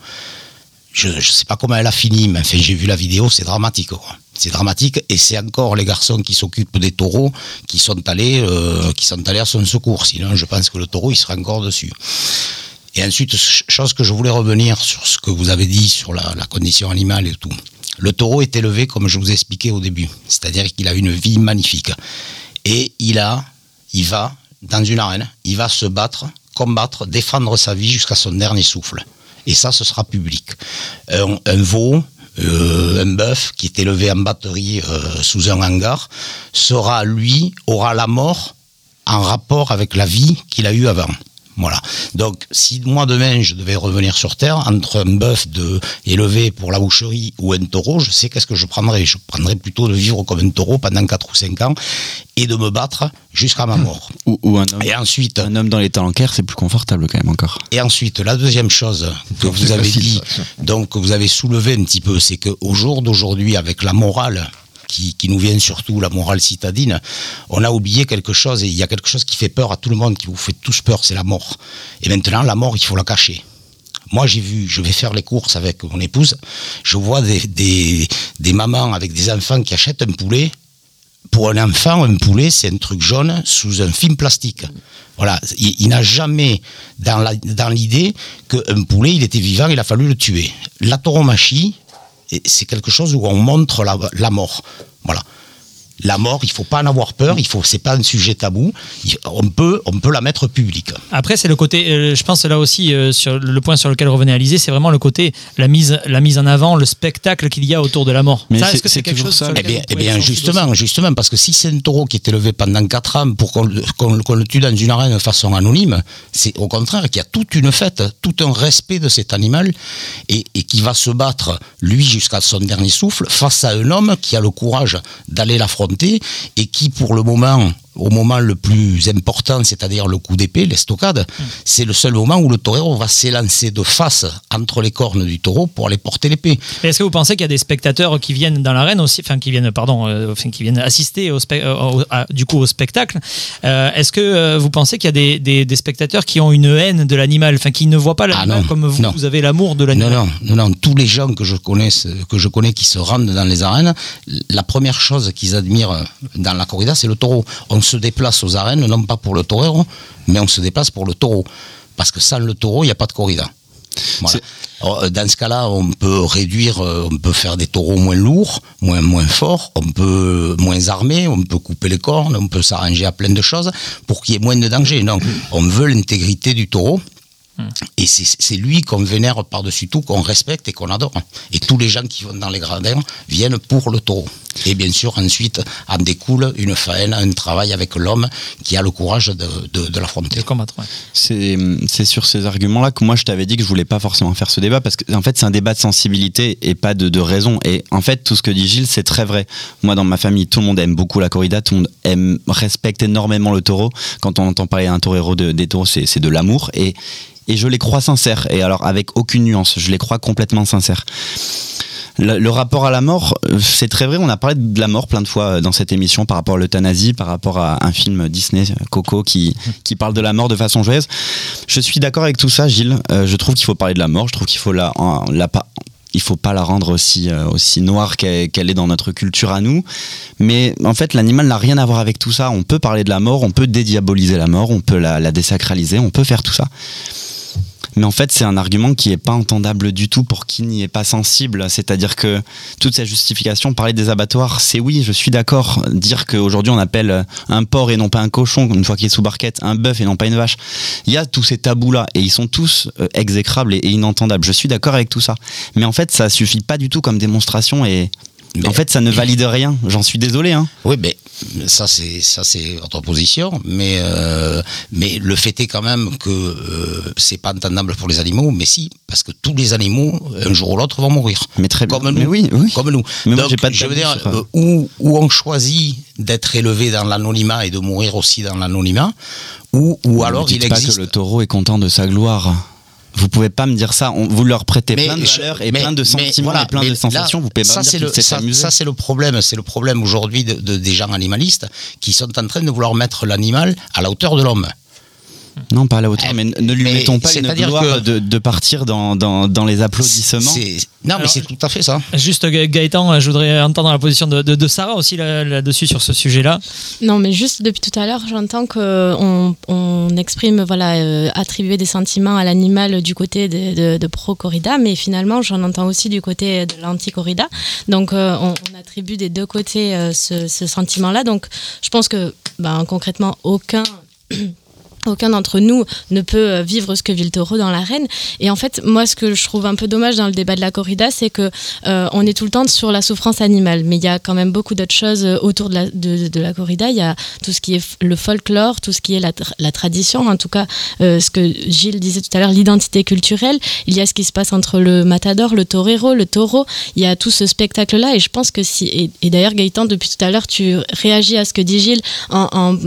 Je ne sais pas comment elle a fini, mais j'ai vu la vidéo, c'est dramatique. C'est dramatique et c'est encore les garçons qui s'occupent des taureaux qui sont allés, euh, qui sont allés à son secours. Sinon, je pense que le taureau, il sera encore dessus. Et ensuite, ch- chose que je voulais revenir sur ce que vous avez dit sur la, condition animale et tout. Le taureau est élevé comme je vous ai expliqué au début, c'est-à-dire qu'il a une vie magnifique et il a, il va dans une arène, il va se battre, combattre, défendre sa vie jusqu'à son dernier souffle. Et ça, ce sera public. Un veau, euh, un bœuf qui est élevé en batterie euh, sous un hangar sera, lui, aura la mort en rapport avec la vie qu'il a eue avant. Voilà. Donc, si moi demain je devais revenir sur Terre, entre un bœuf de, élevé pour la boucherie ou un taureau, je sais qu'est-ce que je prendrais. Je prendrais plutôt de vivre comme un taureau pendant 4 ou 5 ans et de me battre jusqu'à ma mort. Ou, ou un, homme, Et ensuite, un homme dans les talencaires, c'est plus confortable quand même encore. et ensuite, la deuxième chose que vous avez facile, dit, ça. donc que vous avez soulevé un petit peu, c'est qu'au jour d'aujourd'hui, avec la morale qui, nous vient surtout, la morale citadine, on a oublié quelque chose et il y a quelque chose qui fait peur à tout le monde, qui vous fait tous peur, c'est la mort. Et maintenant, la mort, il faut la cacher. Moi, j'ai vu, je vais faire les courses avec mon épouse, je vois des, des, mamans avec des enfants qui achètent un poulet. Pour un enfant, un poulet, c'est un truc jaune sous un film plastique. Voilà, il, n'a jamais dans la- dans l'idée qu'un poulet, il était vivant, il a fallu le tuer. La tauromachie, c'est quelque chose où on montre la, mort. Voilà. La mort, il faut pas en avoir peur, il faut, c'est pas un sujet tabou. On peut, on peut la mettre publique. Après, c'est le côté, euh, je pense là aussi, euh, sur le point sur lequel revenait Alizé, c'est vraiment le côté, la mise, la mise en avant, le spectacle qu'il y a autour de la mort. Mais ça, est-ce que c'est quelque chose ça. Eh bien, eh bien justement, justement, parce que si c'est un taureau qui est élevé pendant 4 ans pour qu'on le- qu'on le tue dans une arène de façon anonyme, c'est au contraire qu'il y a toute une fête, tout un respect de cet animal et, et qui va se battre, lui, jusqu'à son dernier souffle, face à un homme qui a le courage d'aller l'affronter et qui, pour le moment, au moment le plus important, c'est-à-dire le coup d'épée, l'estocade, c'est le seul moment où le torero va s'élancer de face entre les cornes du taureau pour aller porter l'épée. Est-ce que vous pensez qu'il y a des spectateurs qui viennent dans l'arène aussi, enfin qui viennent, pardon, euh, enfin, qui viennent assister au, euh, au- à- du coup au spectacle Euh, Est-ce que euh, vous pensez qu'il y a des, des- des spectateurs qui ont une haine de l'animal, enfin qui ne voient pas l'animal Ah comme vous, non. vous avez l'amour de Non, l'animal? Non, non, non, tous les gens que je connais, que je connais qui se rendent dans les arènes, la première chose qu'ils admirent dans la corrida, c'est le taureau. On se déplace aux arènes, non pas pour le torero, mais on se déplace pour le taureau. Parce que sans le taureau, il n'y a pas de corrida. Voilà. Alors, euh, dans ce cas-là, on peut réduire, euh, on peut faire des taureaux moins lourds, moins, moins forts, on peut moins armés, on peut couper les cornes, on peut s'arranger à plein de choses pour qu'il y ait moins de danger. Non, on veut l'intégrité du taureau. Et c'est lui qu'on vénère par-dessus tout, qu'on respecte et qu'on adore. Et tous les gens qui vont dans les gradins viennent pour le taureau. Et bien sûr, ensuite, en découle une faine, un travail avec l'homme qui a le courage de, de, l'affronter. C'est sur ces arguments-là que moi je t'avais dit que je voulais pas forcément faire ce débat parce que en fait c'est un débat de sensibilité et pas de, de raison. Et en fait tout ce que dit Gilles c'est très vrai. Moi dans ma famille tout le monde aime beaucoup la corrida, tout le monde aime respecte énormément le taureau. Quand on entend parler d'un torero de, des taureaux c'est de l'amour et et je les crois sincères. Et alors avec aucune nuance, je les crois complètement sincères. Le, rapport à la mort, euh, c'est très vrai. On a parlé de la mort plein de fois euh, dans cette émission par rapport à l'euthanasie, par rapport à un film Disney, euh, Coco, qui, qui parle de la mort de façon joyeuse. Je suis d'accord avec tout ça, Gilles. Je trouve qu'il faut parler de la mort. Je trouve qu'il faut la, la pas. Il faut pas la rendre aussi, euh, aussi noire qu'elle est dans notre culture à nous. Mais en fait, l'animal n'a rien à voir avec tout ça. On peut parler de la mort, on peut dédiaboliser la mort, on peut la, la désacraliser, on peut faire tout ça. Mais en fait, c'est un argument qui n'est pas entendable du tout pour qui n'y est pas sensible. C'est-à-dire que toute cette justification, parler des abattoirs, c'est oui, je suis d'accord. Dire qu'aujourd'hui on appelle un porc et non pas un cochon, une fois qu'il est sous barquette, un bœuf et non pas une vache. Il y a tous ces tabous-là et ils sont tous euh, exécrables et, inentendables. Je suis d'accord avec tout ça. Mais en fait, ça suffit pas du tout comme démonstration et. Mais- en fait, ça ne valide rien. J'en suis désolé. Hein. Oui, mais ça c'est ça c'est votre position, mais euh, mais le fait est quand même que euh, c'est pas entendable pour les animaux, mais si parce que tous les animaux un jour ou l'autre vont mourir. Mais très bien. Comme Mais nous. oui, oui. Comme nous. Mais Donc, pas de je veux dire, euh, où, où on choisit d'être élevé dans l'anonymat et de mourir aussi dans l'anonymat, ou, ou alors il pas existe. que le taureau est content de sa gloire. Vous pouvez pas me dire ça. On- vous leur prêtez Mais plein de valeurs et mais- plein de sentiments voilà, et plein de là, sensations. vous pouvez pas ça, me dire c'est qu'il le, s'est ça, amusé. ça, c'est le problème. C'est le problème aujourd'hui de, de- des gens animalistes qui sont en train de vouloir mettre l'animal à la hauteur de l'homme. Non, pas à la hauteur, Eh, mais ne lui mais mettons pas une gloire que- de, de partir dans, dans, dans les applaudissements. C'est- Non, mais c'est tout à fait ça. Juste Ga- Gaëtan, je voudrais entendre la position de, de- de Sarah aussi là- là-dessus sur ce sujet-là. Non, mais juste depuis tout à l'heure, j'entends qu'on on exprime, voilà, euh, attribuer des sentiments à l'animal du côté de, de- de pro-corrida, mais finalement, j'en entends aussi du côté de l'anti-corrida. Donc, euh, on, on attribue des deux côtés euh, ce, ce sentiment-là. Donc, je pense que, ben, concrètement, aucun. Aucun d'entre nous ne peut euh, vivre ce que vit le taureau dans l'arène. Et en fait, moi, ce que je trouve un peu dommage dans le débat de la corrida, c'est que euh, on est tout le temps sur la souffrance animale. Mais il y a quand même beaucoup d'autres choses euh, autour de la, corrida. Il y a tout ce qui est le folklore, tout ce qui est la, tra- la tradition, en tout cas, ce que Gilles disait tout à l'heure, l'identité culturelle. Il y a ce qui se passe entre le matador, le torero, le taureau. Il y a tout ce spectacle-là. Et je pense que si. Et, d'ailleurs, Gaëtan, depuis tout à l'heure, tu réagis à ce que dit Gilles en,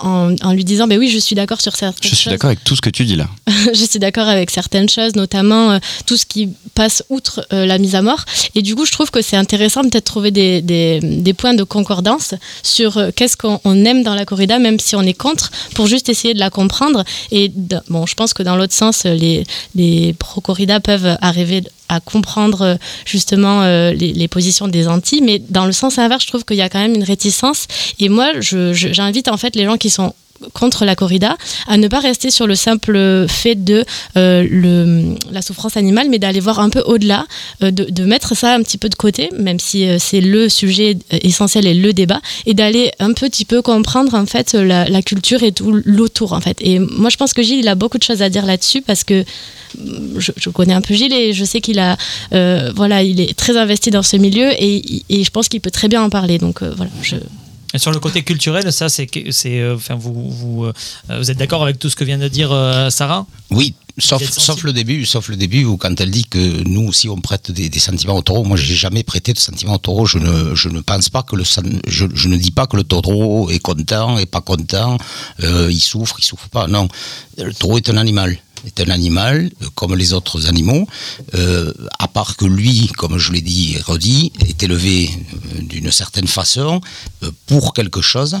en lui disant Ben oui, je suis d'accord sur certaines Je suis choses. d'accord avec tout ce que tu dis là. je suis d'accord avec certaines choses, notamment euh, tout ce qui passe outre euh, la mise à mort. Et du coup, je trouve que c'est intéressant peut-être trouver des, des, des points de concordance sur euh, qu'est-ce qu'on on aime dans la corrida, même si on est contre, pour juste essayer de la comprendre. Et bon, je pense que dans l'autre sens, les, les pro-corrida peuvent arriver à comprendre justement euh, les, les positions des anti, mais dans le sens inverse, je trouve qu'il y a quand même une réticence. Et moi, j'invite en fait les gens qui sont contre la corrida, à ne pas rester sur le simple fait de euh, la souffrance animale, mais d'aller voir un peu au-delà, euh, de, mettre ça un petit peu de côté, même si euh, c'est le sujet essentiel et le débat, et d'aller un petit peu comprendre en fait la, culture et tout l'autour en fait. Et moi je pense que Gilles il a beaucoup de choses à dire là-dessus parce que mm, je, connais un peu Gilles et je sais qu'il a voilà il est très investi dans ce milieu et, et je pense qu'il peut très bien en parler donc voilà je Et sur le côté culturel, ça, c'est, c'est, euh, enfin, vous, vous, euh, vous êtes d'accord avec tout ce que vient de dire euh, Sarah? Oui, Sauf, sauf, le début, sauf le début où quand elle dit que nous aussi on prête des, des sentiments au taureau. Moi, j'ai jamais prêté de sentiments au taureau. Je ne, je ne pense pas que le, je, je ne dis pas que le taureau est content, et pas content, euh, il souffre, il souffre pas. Non, le taureau est un animal est un animal euh, comme les autres animaux, euh, à part que lui, comme je l'ai dit et redit, est élevé euh, d'une certaine façon pour quelque chose.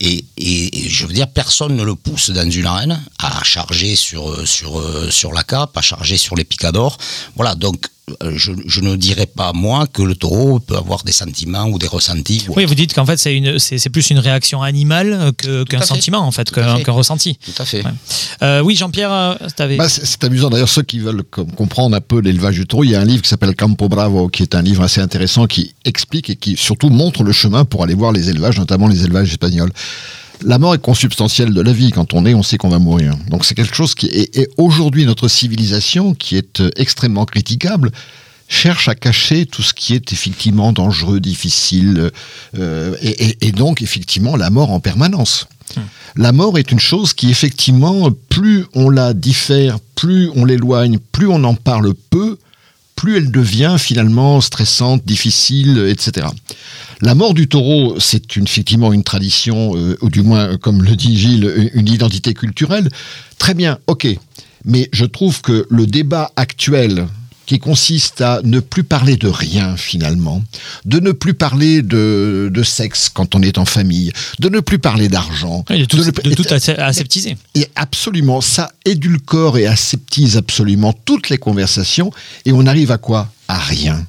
Et, et, je veux dire, personne ne le pousse dans une arène à charger sur, sur, sur la cape, à charger sur les picadors. Voilà, donc je, je, ne dirais pas, moi, que le taureau peut avoir des sentiments ou des ressentis. Oui, vous dites qu'en fait, c'est, c'est, plus une réaction animale que, qu'un sentiment, en fait, qu'un, qu'un ressenti. Tout à fait. Ouais. Euh, oui, Jean-Pierre, t'avais... Bah, c'est, c'est, amusant. D'ailleurs, ceux qui veulent comprendre un peu l'élevage du taureau, il y a un livre qui s'appelle Campo Bravo, qui est un livre assez intéressant qui explique et qui surtout montre le chemin pour aller voir les élevages, notamment les élevages espagnols la mort est consubstantielle de la vie. Quand on est, on sait qu'on va mourir. Donc c'est quelque chose qui est, et aujourd'hui notre civilisation, qui est euh, extrêmement critiquable, cherche à cacher tout ce qui est effectivement dangereux, difficile, euh, et, et, et, donc effectivement la mort en permanence. Hum. La mort est une chose qui effectivement, plus on la diffère, plus on l'éloigne, plus on en parle peu, plus elle devient finalement stressante, difficile, etc. La mort du taureau, c'est effectivement une tradition, euh, ou du moins, comme le dit Gilles, une identité culturelle. Très bien, ok. Mais je trouve que le débat actuel qui consiste à ne plus parler de rien finalement, de ne plus parler de, de sexe quand on est en famille, de ne plus parler d'argent, oui, de tout, de, de tout aseptiser. Et absolument, ça édulcore et aseptise absolument toutes les conversations et on arrive à quoi? À rien.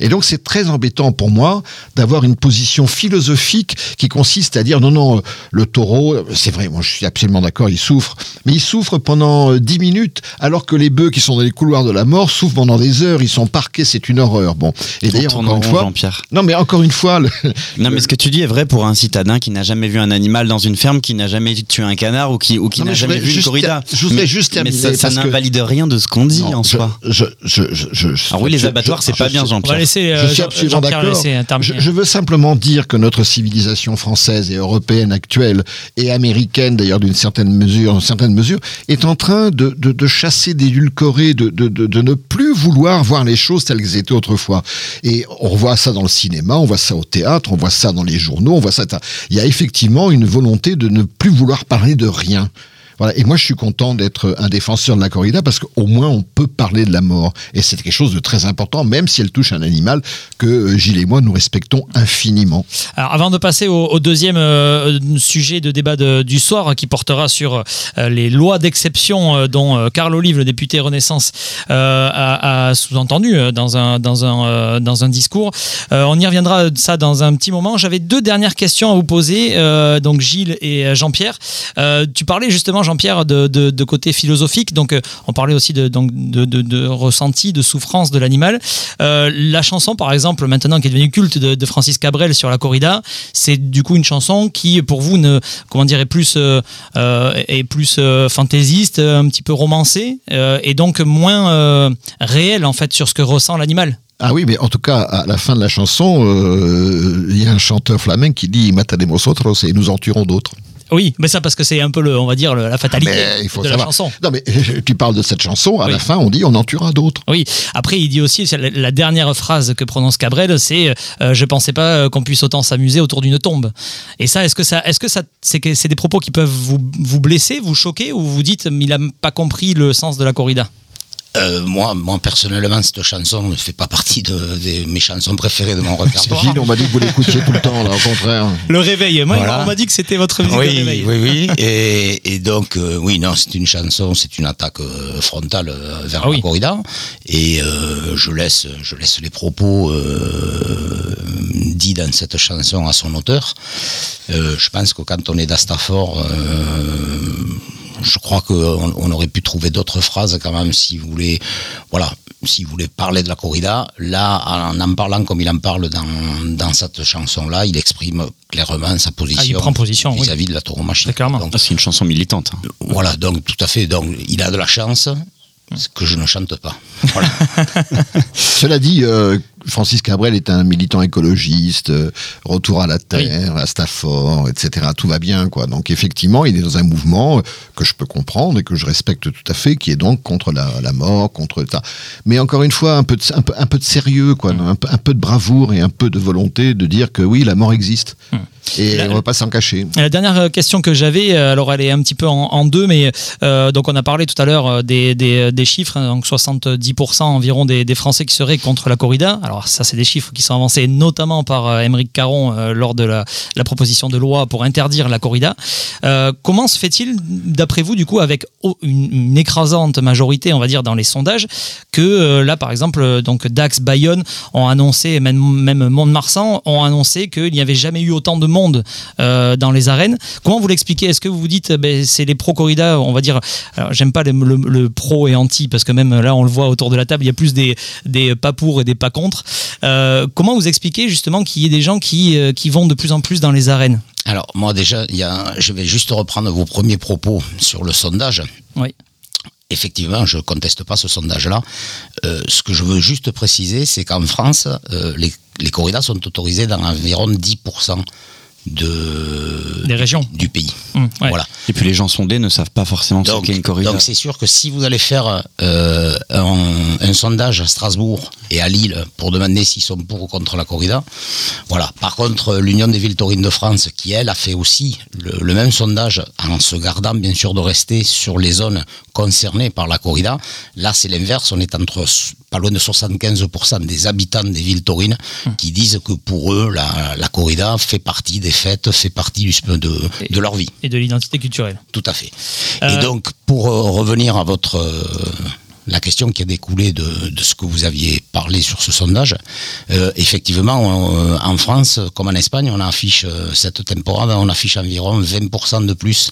Et donc c'est très embêtant pour moi d'avoir une position philosophique qui consiste à dire non, non, le taureau, c'est vrai, moi je suis absolument d'accord, il souffre, mais il souffre pendant dix minutes, alors que les bœufs qui sont dans les couloirs de la mort souffrent pendant des heures, ils sont parqués, c'est une horreur. Bon, et d'ailleurs encore une fois, Jean-Pierre. non mais encore une fois, le, non mais ce que tu dis est vrai pour un citadin qui n'a jamais vu un animal dans une ferme, qui n'a jamais tué un canard ou qui ou qui n'a jamais vu une corrida. Je voudrais juste terminer, mais ça, ça n'invalide que... rien de ce qu'on dit non, en je, soi. Je, je, je, je, Alors oui, les abattoirs, c'est pas bien, Jean-Pierre. Euh, je suis absolument d'accord. Je, je, veux simplement dire que notre civilisation française et européenne actuelle, et américaine d'ailleurs d'une certaine mesure, en certaine mesure, est en train de, de, de chasser, d'édulcorer, de, de, de, ne plus vouloir voir les choses telles qu'elles étaient autrefois. Et on voit ça dans le cinéma, on voit ça au théâtre, on voit ça dans les journaux, on voit ça. Il y a effectivement une volonté de ne plus vouloir parler de rien. Et moi, je suis content d'être un défenseur de la corrida parce qu'au moins, on peut parler de la mort. Et c'est quelque chose de très important, même si elle touche un animal que Gilles et moi, nous respectons infiniment. Alors, avant de passer au, deuxième euh, sujet de débat du soir, qui portera sur euh, les lois d'exception euh, dont Carl Olive, le député Renaissance, a, sous-entendu dans un, dans, un, dans un discours, on y reviendra ça dans un petit moment. J'avais deux dernières questions à vous poser, donc Gilles et Jean-Pierre. tu parlais justement, Jean-Pierre, de, côté philosophique. Donc, euh, on parlait aussi de, donc, de, de, ressenti, de souffrance de l'animal. Euh, la chanson, par exemple, maintenant qui est devenue culte de, Francis Cabrel sur la corrida, c'est du coup une chanson qui, pour vous, ne, comment dire, est plus, euh, est plus fantaisiste, un petit peu romancée, et donc moins réelle en fait sur ce que ressent l'animal. Ah oui, mais en tout cas, à la fin de la chanson, il y a un chanteur flamenc qui dit Mataremos otros et nous en tuerons d'autres. Oui, mais ça parce que c'est un peu le, on va dire le, la fatalité mais il faut de savoir. la chanson. Non mais tu parles de cette chanson, à Oui. la fin on dit on en tuera d'autres. Oui. Après, il dit aussi c'est la, dernière phrase que prononce Cabrel, c'est euh, je pensais pas euh, qu'on puisse autant s'amuser autour d'une tombe. Et ça, est-ce que ça, est-ce que ça, c'est que c'est des propos qui peuvent vous vous blesser, vous choquer, ou vous dites mais il a pas compris le sens de la corrida? Euh, moi, moi, personnellement, cette chanson ne fait pas partie de, de mes chansons préférées de mon répertoire. Gilles, on m'a dit que vous l'écoutiez tout le temps, là, au contraire. Le réveil. Moi, Voilà. on m'a dit que c'était votre musique Oui, de réveil. oui, oui. Et, et donc, euh, oui, non, c'est une chanson, c'est une attaque euh, frontale euh, vers Ah oui. la corrida. Et euh, je laisse, je laisse les propos euh, dits dans cette chanson à son auteur. Euh, je pense que quand on est d'Astafor, euh, je crois qu'on on aurait pu trouver d'autres phrases quand même si vous voulez, voilà, si vous voulez parler de la corrida. Là, en en parlant comme il en parle dans, dans cette chanson-là, il exprime clairement sa position Ah, il prend position, oui. vis-à-vis de la tauromachie. Donc, Ah, C'est une chanson militante. hein. voilà, donc tout à fait. Donc, il a de la chance, ce que je ne chante pas. Voilà. Cela dit, euh, Francis Cabrel est un militant écologiste, euh, retour à la terre, à Stafford, etc. Tout va bien, quoi. Donc effectivement, il est dans un mouvement euh, que je peux comprendre et que je respecte tout à fait, qui est donc contre la, la mort, contre ça. Mais encore une fois, un peu de, un peu, un peu de sérieux, quoi, un, peu, un peu de bravoure et un peu de volonté de dire que oui, la mort existe. Et La- on va pas s'en cacher. La dernière euh, question que j'avais, alors elle est un petit peu en, en deux, mais euh, donc on a parlé tout à l'heure des, des, des chiffres, hein, donc 70% environ des, des Français qui seraient contre la corrida. Alors ça, c'est des chiffres qui sont avancés notamment par euh, Émeric Caron euh, lors de la, proposition de loi pour interdire la corrida. Euh, comment se fait-il, d'après vous, du coup, avec une, écrasante majorité, on va dire, dans les sondages, que là, par exemple, donc Dax, Bayonne ont annoncé, même, même Mont-de-Marsan ont annoncé qu'il n'y avait jamais eu autant de monde dans les arènes? Comment vous l'expliquez? Est-ce que vous vous dites, ben, c'est les pro-corrida, on va dire, alors j'aime pas le, pro et anti, parce que même là, on le voit autour de la table, il y a plus des pas pour et des pas contre. Euh, comment vous expliquez justement qu'il y ait des gens qui, euh, qui vont de plus en plus dans les arènes Alors, moi, déjà, y a, je vais juste reprendre vos premiers propos sur le sondage. Oui. Effectivement, je ne conteste pas ce sondage-là. Euh, ce que je veux juste préciser, c'est qu'en France, euh, les, les corridas sont autorisées dans environ 10% de, Des régions. du pays. Ouais. Voilà. Et puis les gens sondés ne savent pas forcément ce Donc, qu'est une corrida. donc c'est sûr que si vous allez faire euh, un, un sondage à Strasbourg et à Lille pour demander s'ils sont pour ou contre la corrida, voilà. Par contre, l'Union des villes taurines de France, qui elle a fait aussi le, le même sondage en se gardant bien sûr de rester sur les zones concernées par la corrida, là c'est l'inverse, on est entre pas loin de 75% des habitants des villes taurines qui disent que pour eux la, la corrida fait partie des fêtes, fait partie du, de, de leur vie. Et de l'identité culturelle. Tout à fait. Euh, Et donc, pour euh, revenir à votre euh, la question qui a découlé de, de ce que vous aviez parlé sur ce sondage, effectivement, on, en France, comme en Espagne, on affiche cette temporade, on affiche environ 20% de plus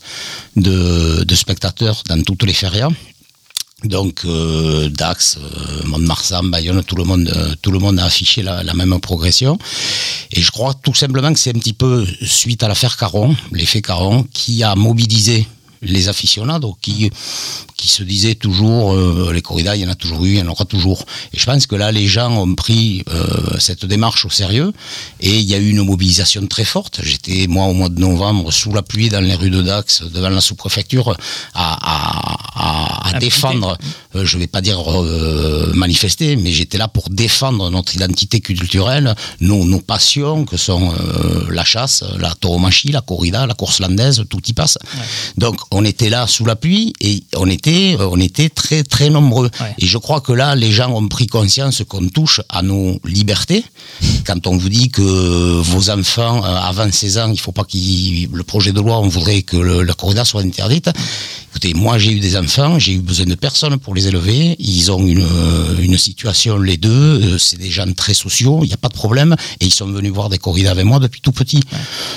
de, de spectateurs dans toutes les férias. Donc euh, Dax, euh, Mont-de-Marsan, Bayonne, tout le monde, euh, tout le monde a affiché la, la même progression. Et je crois tout simplement que c'est un petit peu suite à l'affaire Caron, l'effet Caron, qui a mobilisé les aficionados qui, qui se disaient toujours euh, les corridas, il y en a toujours eu, il y en aura toujours. Et je pense que là, les gens ont pris euh, cette démarche au sérieux et il y a eu une mobilisation très forte. J'étais, moi, au mois de novembre, sous la pluie dans les rues de Dax, devant la sous-préfecture, à, à, à, à À défendre, euh, je vais pas dire euh, manifester, mais j'étais là pour défendre notre identité culturelle, nos, nos passions, que sont euh, la chasse, la tauromachie, la corrida, la course landaise, tout y passe. Donc, on était là sous la pluie et on était, on était très, très nombreux. Ouais. Et je crois que là, les gens ont pris conscience qu'on touche à nos libertés. Quand on vous dit que vos enfants, avant 16 ans, il faut pas qu'ils, le projet de loi, on voudrait que le- la corrida soit interdite. Écoutez, moi, j'ai eu des enfants, j'ai eu besoin de personne pour les élever. Ils ont une, euh, une situation, les deux. euh, C'est des gens très sociaux, il n'y a pas de problème. Et ils sont venus voir des corridas avec moi depuis tout petit.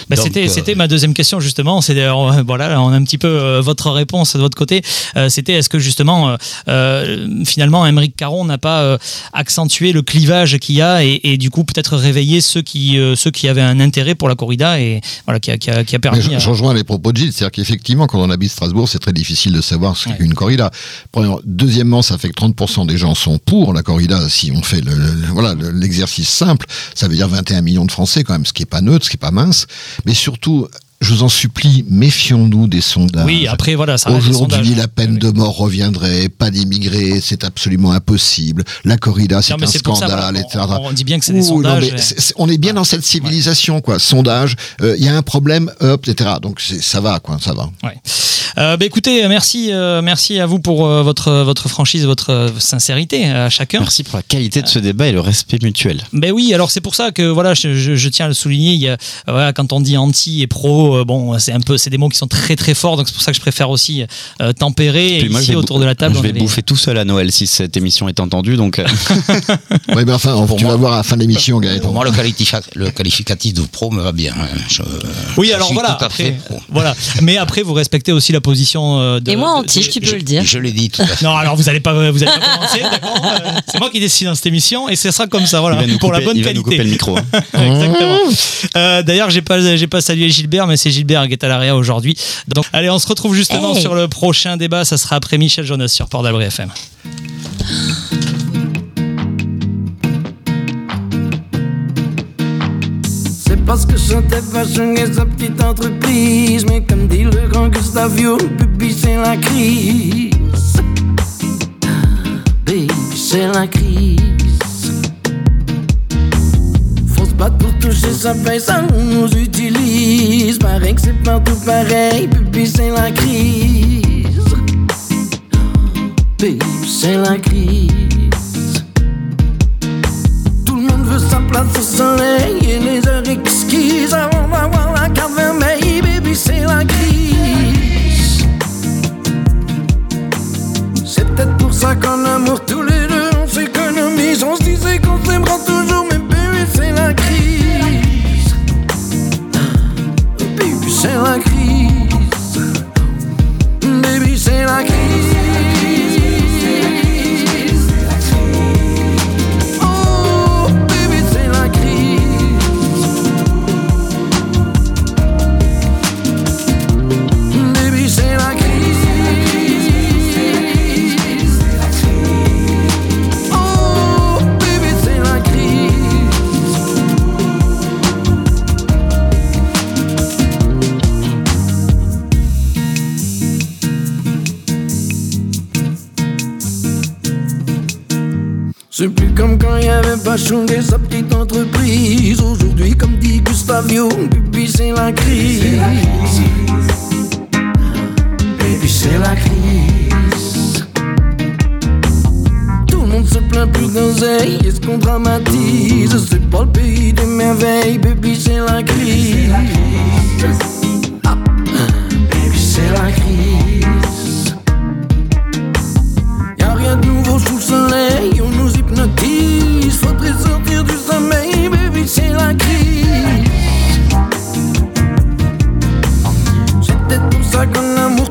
Bah, Donc, c'était, euh, c'était ma deuxième question justement. C'est d'ailleurs, voilà, là, on a un petit peu euh, votre réponse de votre côté. Euh, c'était est-ce que justement, euh, euh, finalement, Émeric Caron n'a pas euh, accentué le clivage qu'il y a et, et du coup peut-être réveillé ceux qui, euh, ceux qui avaient un intérêt pour la corrida et voilà, qui a, qui a, qui a permis. Mais je, à- je rejoins les propos de Gilles, c'est-à-dire qu'effectivement, quand on habite Strasbourg, c'est très difficile de savoir ce qu'est Ouais. une corrida. Premièrement. Deuxièmement, ça fait que 30% des gens sont pour la corrida. Si on fait le- le- voilà le- l'exercice simple, ça veut dire 21 millions de Français quand même, ce qui est pas neutre, ce qui est pas mince. Mais surtout, je vous en supplie, méfions-nous des sondages. oui, après voilà, ça. Aujourd'hui, la peine de mort reviendrait, pas d'immigrés, c'est absolument impossible. La corrida, c'est un ça, scandale, voilà, etc. on, on dit bien que c'est des non, sondages. on est bien dans cette civilisation, quoi. Sondage, euh, il y a un problème, hop, etc. Donc ça va, quoi, ça va. Ouais. Euh, bah, écoutez, merci, euh, merci à vous pour euh, votre, votre franchise, votre sincérité à chacun. Merci pour la qualité de ce débat et le respect mutuel. Ben oui, alors c'est pour ça que voilà, je, je- je tiens à le souligner. Il y a, voilà, quand on dit anti et pro, euh, bon, c'est un peu, c'est des mots qui sont très très forts, donc c'est pour ça que je préfère aussi euh, tempérer. Et moi, ici autour de la table, je vais les- bouffer tout seul à Noël si cette émission est entendue. Donc, euh, Ouais, mais enfin, Pour tu moi- vas voir à la fin de l'émission, Pour moi, le, qualifica- le qualificatif de pro me va bien. hein. Je- Oui, je alors suis voilà. Tout à après, fait pro. voilà. Mais après, vous respectez aussi la position euh, de. Et moi, de- anti, de- tu peux Je- le dire. Je l'ai dit tout à fait. Non, alors vous allez pas, vous allez pas commencer, d'accord Euh, C'est moi qui décide dans cette émission et ce sera comme ça, il voilà, va pour couper, la bonne il va nous couper qualité. le micro. hein. Exactement. Euh, D'ailleurs, j'ai pas, j'ai pas salué Gilbert, mais c'est Gilbert qui est à l'arrière aujourd'hui. Donc, allez, on se retrouve justement Hey. sur le prochain débat. Ça sera après Michel Jonas sur Port d'Albret FM. Parce que chantait fashion et sa petite entreprise. Mais comme dit le grand Gustavio, baby, c'est la crise. Baby, c'est la crise. Faut se battre pour toucher sa paye, ça nous utilise. Pareil que c'est partout pareil, baby, c'est la crise. Baby, c'est la crise. Sa place au soleil et les heures exquises avant d'avoir la carte vermeille, baby, c'est la crise. C'est peut-être pour ça qu'en amour tous les deux on s'économise. On se disait qu'on s'aimera toujours, mais baby, c'est la crise. Baby, c'est la crise. Baby, c'est la crise. C'est plus comme quand il y avait pas changé sa petite entreprise. Aujourd'hui, comme dit Gustavio, baby, c'est la crise. Baby, c'est la crise. Tout le monde se plaint plus d'oseille. Est-ce qu'on dramatise? C'est pas le pays des merveilles, baby, c'est la crise. Ah, Baby, c'est la crise. Nouveau sous le soleil, on nous hypnotise. Faudrait sortir du sommeil, baby, c'est la crise. C'est peut-être pour ça qu'en amour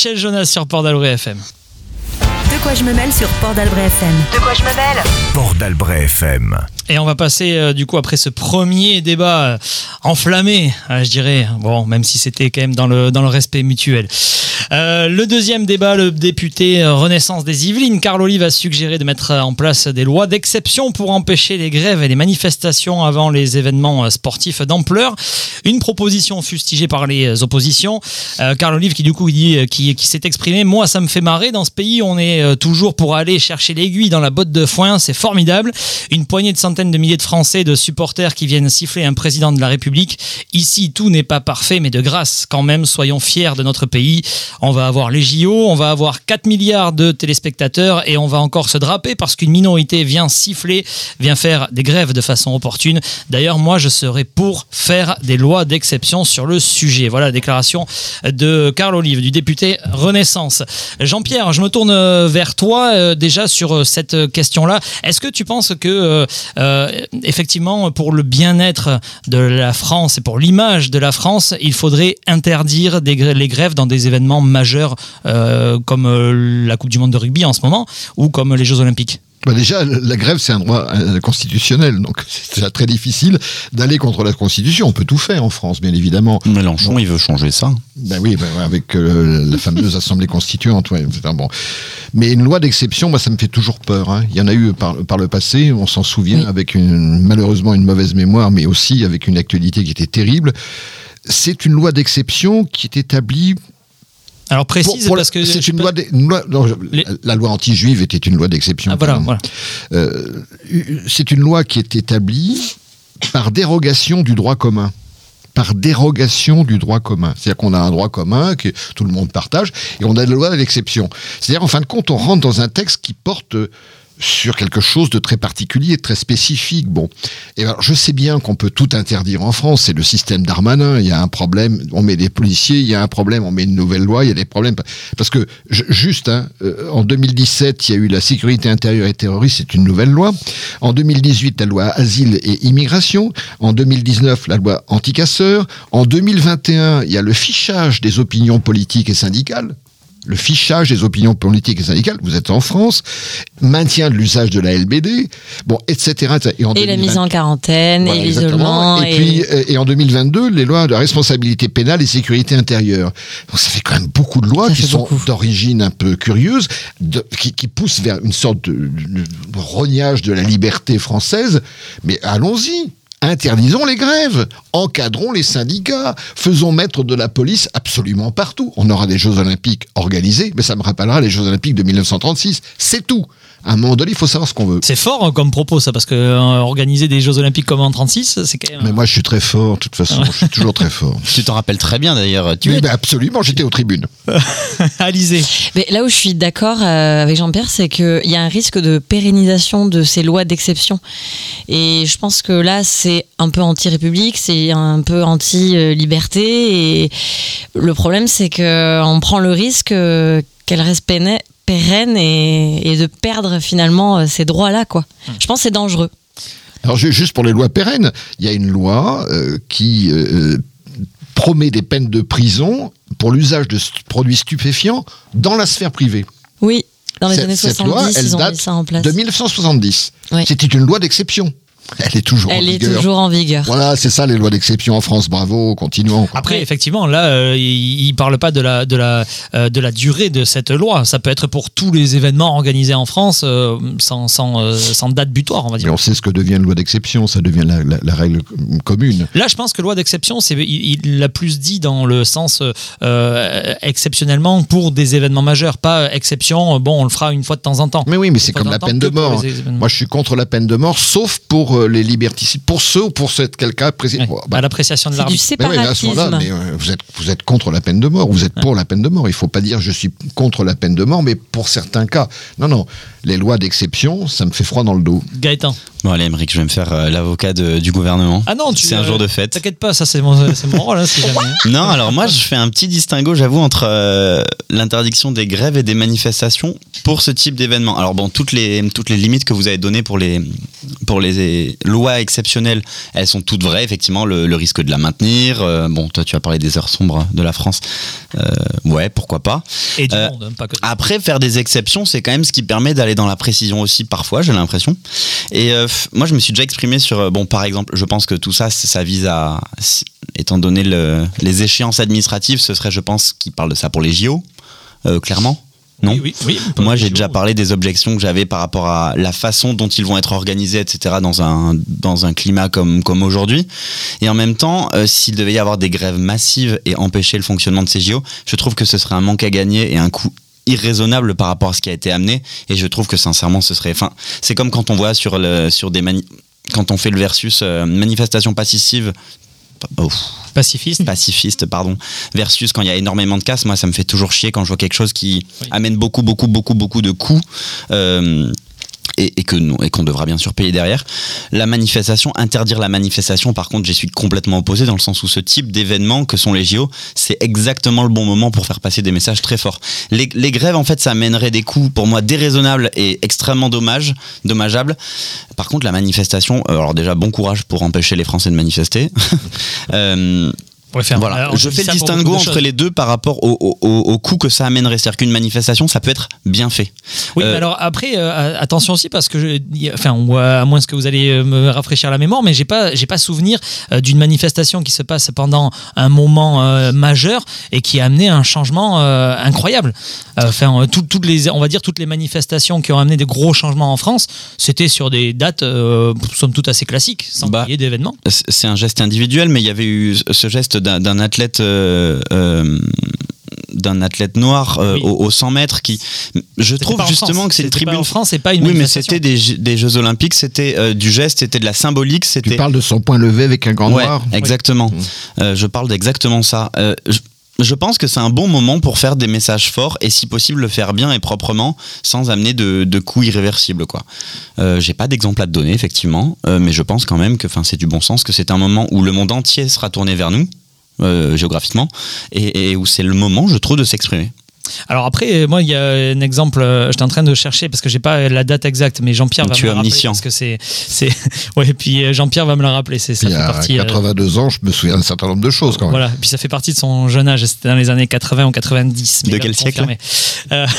Michel Jonas sur Port d'Albret FM. De quoi je me mêle sur Port d'Albret FM. De quoi je me mêle? Port d'Albret FM. Et on va passer euh, du coup après ce premier débat euh, enflammé, euh, je dirais, bon, même si c'était quand même dans le, dans le respect mutuel. Euh, le deuxième débat, le député euh, Renaissance des Yvelines, Carl Olive a suggéré de mettre en place des lois d'exception pour empêcher les grèves et les manifestations avant les événements euh, sportifs d'ampleur. Une proposition fustigée par les oppositions. Euh, Carl Olive qui du coup dit, qui, s'est exprimé, moi ça me fait marrer, dans ce pays on est toujours pour aller chercher l'aiguille dans la botte de foin, c'est formidable. Une poignée de centaines de milliers de Français, de supporters qui viennent siffler un président de la République. Ici, tout n'est pas parfait, mais de grâce, quand même, soyons fiers de notre pays. On va avoir les JO, on va avoir 4 milliards de téléspectateurs et on va encore se draper parce qu'une minorité vient siffler, vient faire des grèves de façon opportune. D'ailleurs, moi, je serais pour faire des lois d'exception sur le sujet. Voilà la déclaration de Carl Olive, du député Renaissance. Jean-Pierre, je me tourne euh, vers toi euh, déjà sur euh, cette question-là. Est-ce que tu penses que, effectivement, pour le bien-être de la France et pour l'image de la France, il faudrait interdire les grèves dans des événements majeurs euh, comme euh, la Coupe du Monde de rugby en ce moment ou comme les Jeux Olympiques Bah déjà, la grève, c'est un droit euh, constitutionnel, donc c'est déjà très difficile d'aller contre la Constitution. On peut tout faire en France, bien évidemment. Mélenchon, il veut changer ça. Ben oui, ben avec euh, la fameuse assemblée constituante. Ouais, bon. Mais une loi d'exception, moi, ça me fait toujours peur. hein. Il y en a eu par, par le passé, on s'en souvient, avec une, malheureusement une mauvaise mémoire, mais aussi avec une actualité qui était terrible. C'est une loi d'exception qui est établie Alors précise Pour- pour la- parce que c'est une peux- loi, d'e- une loi- non, je- Les- la loi anti-juive était une loi d'exception. Ah, voilà, voilà. Euh, c'est une loi qui est établie par dérogation du droit commun. Par dérogation du droit commun. C'est-à-dire qu'on a un droit commun que tout le monde partage et on a des lois d'exception. C'est-à-dire, en fin de compte, on rentre dans un texte qui porte sur quelque chose de très particulier, de très spécifique. Bon, et alors, je sais bien qu'on peut tout interdire en France. C'est le système Darmanin. Il y a un problème, on met des policiers. Il y a un problème, on met une nouvelle loi. Il y a des problèmes parce que juste, hein, euh, en 2017, il y a eu la sécurité intérieure et terroriste. C'est une nouvelle loi. En 2018, la loi asile et immigration. En 2019, la loi anticasseur. En 2021, il y a le fichage des opinions politiques et syndicales le fichage des opinions politiques et syndicales, vous êtes en France, maintien de l'usage de la LBD, bon, etc. en Et la 2020 mise en quarantaine, voilà, et l'isolement. Et, puis, euh, et en 2022, les lois de responsabilité pénale et sécurité intérieure. Donc, ça fait quand même beaucoup de lois Ça qui sont d'origine un peu curieuse, de- qui, qui poussent vers une sorte de, de- de rognage de la liberté française. Mais allons-y. Interdisons les grèves, encadrons les syndicats, faisons mettre de la police absolument partout. On aura des Jeux Olympiques organisés, mais ça me rappellera les Jeux Olympiques de 1936. C'est tout. À un moment donné, il faut savoir ce qu'on veut. C'est fort hein, comme propos ça parce que euh, organiser des Jeux Olympiques comme en 36, c'est quand même. Mais moi, je suis très fort, de toute façon. Je suis toujours très fort. Tu t'en rappelles très bien d'ailleurs. Tu Oui, ben absolument, j'étais aux tribunes. Alizé. Mais là où je suis d'accord euh, avec Jean-Pierre, c'est qu'il y a un risque de pérennisation de ces lois d'exception. Et je pense que là, c'est un peu anti-république, c'est un peu anti-liberté. Et le problème, c'est qu'on prend le risque euh, qu'elle reste péne- pérenne et, et de perdre finalement euh, ces droits-là. quoi. Je pense que c'est dangereux. Alors, ju- juste pour les lois pérennes, il y a une loi euh, qui euh, promet des peines de prison pour l'usage de st- produits stupéfiants dans la sphère privée. Oui, dans les Cette- années cette 70, loi, elle ils ont date mis ça en place. De 1970. Oui. C'était une loi d'exception. Elle est toujours en Elle est vigueur. toujours en vigueur. Voilà, c'est ça les lois d'exception en France. Bravo, continuons. quoi. Après, effectivement, là, euh, il ne parle pas de la, de, la, euh, de la durée de cette loi. Ça peut être pour tous les événements organisés en France euh, sans, sans, euh, sans date butoir, on va Mais dire. on sait ce que devient une loi d'exception, ça devient la, la- la règle commune. Là, je pense que loi d'exception, c'est il il l'a plus dit dans le sens euh, exceptionnellement pour des événements majeurs, pas exception. Bon, on le fera une fois de temps en temps. Mais oui, mais c'est comme la peine de mort. Moi, je suis contre la peine de mort, sauf pour euh, les liberticides, pour ceux ou pour cette quelqu'un précis. Bah, à l'appréciation de C'est du l'arbitre. mais oui, à ce séparatisme. moment-là, mais, euh, vous êtes vous êtes contre la peine de mort, vous êtes pour la peine de mort. Il faut pas dire je suis contre la peine de mort, mais pour certains cas. Non, non. Les lois d'exception, ça me fait froid dans le dos. Gaëtan. Bon allez Emmerich, je vais me faire euh, l'avocat de- du gouvernement. Ah non, tu. C'est un euh, jour de fête. T'inquiète pas, ça c'est mon, c'est mon rôle, hein, si jamais. Non, alors moi je fais un petit distinguo, j'avoue, entre euh, l'interdiction des grèves et des manifestations pour ce type d'événement. Alors bon, toutes les, toutes les limites que vous avez données pour les, pour les lois exceptionnelles, elles sont toutes vraies, effectivement, le, le risque de la maintenir. euh, bon, toi tu as parlé des heures sombres de la France. Euh, ouais, pourquoi pas. Et du Euh, monde, hein, pas que. Après, faire des exceptions, c'est quand même ce qui permet d'aller dans la précision aussi parfois, j'ai l'impression. Et moi, je me suis déjà exprimé sur, bon, par exemple, je pense que tout ça, ça vise à, étant donné le- les échéances administratives, ce serait, je pense, qui parle de ça pour les JO, clairement. Non Oui, oui, oui. Moi, j'ai déjà parlé des objections que j'avais par rapport à la façon dont ils vont être organisés, etc., dans un, dans un climat comme, comme aujourd'hui. Et en même temps, euh, s'il devait y avoir des grèves massives et empêcher le fonctionnement de ces JO, je trouve que ce serait un manque à gagner et un coût irraisonnable par rapport à ce qui a été amené. Et je trouve que sincèrement, ce serait. Enfin, c'est comme quand on voit sur, le, sur des mani- quand on fait le versus euh, manifestation pacifique. Oh, Pacifiste. pacifiste, pardon, versus quand il y a énormément de casse, moi ça me fait toujours chier quand je vois quelque chose qui Oui. amène beaucoup, beaucoup, beaucoup, beaucoup de coûts. euh, et, que nous et qu'on devra bien sûr payer derrière. La manifestation, interdire la manifestation, par contre, j'y suis complètement opposé dans le sens où ce type d'événements que sont les JO, c'est exactement le bon moment pour faire passer des messages très forts. Les, grèves, en fait, ça amènerait des coûts pour moi déraisonnables et extrêmement dommageables. Par contre, la manifestation, euh, alors déjà bon courage pour empêcher les Français de manifester. Euh, faire- voilà, alors, je fais le distinguo entre les deux par rapport au, au, au- au coût que ça amènerait. C'est-à-dire qu'une manifestation, ça peut être bien fait. Oui, Euh, mais alors après, euh, attention aussi parce que, je, enfin, à moins que vous allez euh, me rafraîchir la mémoire, mais j'ai pas, j'ai pas souvenir euh, d'une manifestation qui se passe pendant un moment euh, majeur et qui a amené un changement euh, incroyable. Euh, Enfin, euh, tout- toutes les, on va dire toutes les manifestations qui ont amené des gros changements en France, c'était sur des dates, euh, somme toute assez classiques, sans Bah, qu'il y ait d'événements. C'est un geste individuel, mais il y avait eu ce geste d'un athlète euh, euh, d'un athlète noir euh, Oui. au, au 100 mètres qui. Je trouve justement que c'est une tribune. en France, c'est pas une oui, mais c'était des, Jeux- des Jeux Olympiques, c'était euh, du geste, c'était de la symbolique, Tu c'était. parles de son point levé avec un gant Ouais, noir exactement. Euh, je parle d'exactement ça. Euh, je, je pense que c'est un bon moment pour faire des messages forts et si possible le faire bien et proprement sans amener de, de coups irréversibles. Quoi. Euh, J'ai pas d'exemple à te donner effectivement, euh, mais je pense quand même que c'est du bon sens, que c'est un moment où le monde entier sera tourné vers nous. Euh, géographiquement et, et où c'est le moment je trouve de s'exprimer Alors après, euh, moi, il y a un exemple. euh, J'étais en train de chercher parce que j'ai pas la date exacte, mais Jean-Pierre va me le rappeler parce que c'est, c'est, ouais. Puis euh, Jean-Pierre va me le rappeler. C'est ça Il y fait a partie. euh, 82 ans, je me souviens d'un certain nombre de choses quand même. Voilà, puis ça fait partie de son jeune âge, c'était dans les années 80 ou 90. mais De quel siècle. Euh,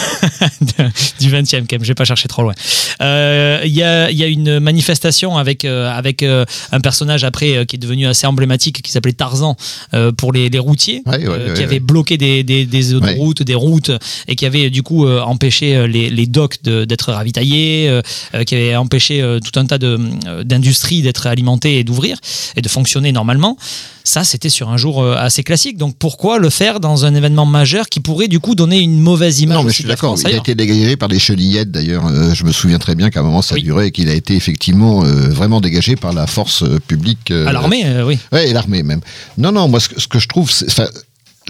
Du 20e, quand même, je vais pas chercher trop loin. Euh, Il y, a, il y a une manifestation avec, euh, avec euh, un personnage après euh, qui est devenu assez emblématique, qui s'appelait Tarzan, euh, pour les, les routiers, Ouais, ouais, euh, ouais, qui ouais. avait bloqué des, des, des autoroutes, des routes, et qui avait du coup euh, empêché euh, les, les docks d'être ravitaillés, euh, euh, qui avait empêché euh, tout un tas euh, d'industries d'être alimentées et d'ouvrir et de fonctionner normalement. Ça, c'était sur un jour euh, assez classique. Donc pourquoi le faire dans un événement majeur qui pourrait du coup donner une mauvaise image Non, mais je suis d'accord. Il a été dégagé par des chenillettes, d'ailleurs. Euh, je me souviens très bien qu'à un moment, ça Oui. durait et qu'il a été effectivement euh, vraiment dégagé par la force euh, publique. euh, À l'armée, euh, oui. Ouais, et l'armée même. Non, non, moi, ce que, ce que je trouve,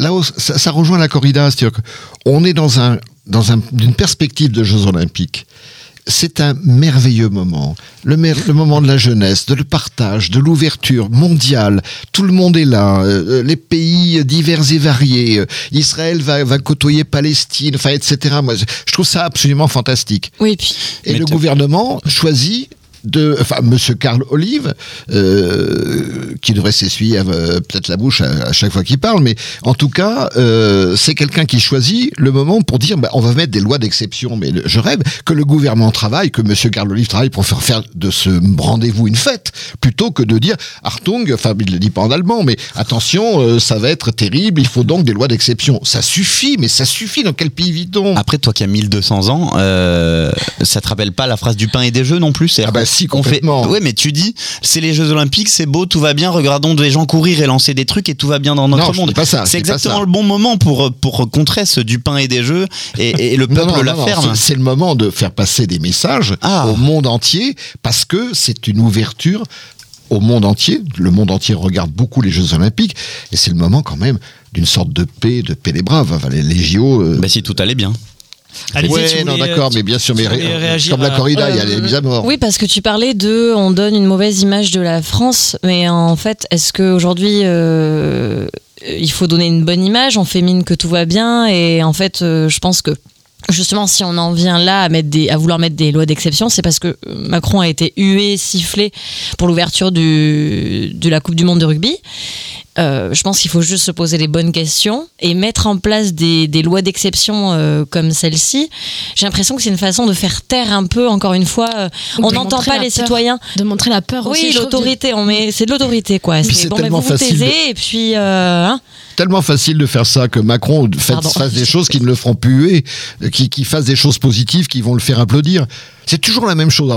là où ça, ça rejoint la corrida, c'est-à-dire qu'on est dans un, dans un, une perspective de Jeux Olympiques. C'est un merveilleux moment. Le, mer- le moment de la jeunesse, de le partage, de l'ouverture mondiale. Tout le monde est là. euh, les pays divers et variés. Euh, Israël va, va côtoyer Palestine, enfin, etc. Moi, je trouve ça absolument fantastique. Oui, puis Et Mais le gouvernement choisit de, enfin, Monsieur Karl Olive, euh, qui devrait s'essuyer euh, peut-être la bouche à, à chaque fois qu'il parle, mais en tout cas, euh, c'est quelqu'un qui choisit le moment pour dire, bah, on va mettre des lois d'exception. Mais le- je rêve que le gouvernement travaille, que Monsieur Karl Olive travaille pour faire faire de ce rendez-vous une fête, plutôt que de dire, Achtung, enfin, il ne le dit pas en allemand, mais attention, euh, ça va être terrible, il faut donc des lois d'exception. Ça suffit, mais ça suffit. Dans quel pays vit-on? Après, toi qui as 1200 ans, euh, ça te rappelle pas la phrase du pain et des jeux non plus Ah bah si, on fait- complètement. Ouais, mais tu dis, c'est les Jeux Olympiques, c'est beau, tout va bien, regardons des gens courir et lancer des trucs et tout va bien dans notre Non, monde. c'est exactement le bon moment pour, pour contrer ce du pain et des jeux et, et le peuple non, la non, ferme. c'est- C'est le moment de faire passer des messages Ah. au monde entier parce que c'est une ouverture au monde entier. Le monde entier regarde beaucoup les Jeux Olympiques et c'est le moment quand même d'une sorte de paix, de paix des braves. Enfin, les, les JO. euh, Bah si tout allait bien. Allez-y, ouais, si vous non, d'accord, euh, mais bien sûr, mais comme la corrida, il y a Euh, les mises à mort. Oui, parce que tu parlais de on donne une mauvaise image de la France, mais en fait, est-ce qu'aujourd'hui, euh, il faut donner une bonne image On fait mine que tout va bien, et en fait, euh, je pense que. Justement, si on en vient là à, mettre des, à vouloir mettre des lois d'exception, c'est parce que euh, Macron a été hué, sifflé pour l'ouverture du- de la Coupe du Monde de rugby. Euh, je pense qu'il faut juste se poser les bonnes questions et mettre en place des, des lois d'exception euh, comme celle-ci. J'ai l'impression que c'est une façon de faire taire un peu, encore une fois. euh, on de n'entend pas les peur. citoyens. De montrer la peur aussi. Oui, je trouve, l'autorité, on met, c'est de l'autorité quoi. Puis C'est c'est bon, mais tellement vous vous facile de- taisez et puis euh, hein. tellement facile de faire ça que Macron fasse des choses qui ne le feront euh, qui, qui fasse des choses positives qui vont le faire applaudir. C'est toujours la même chose.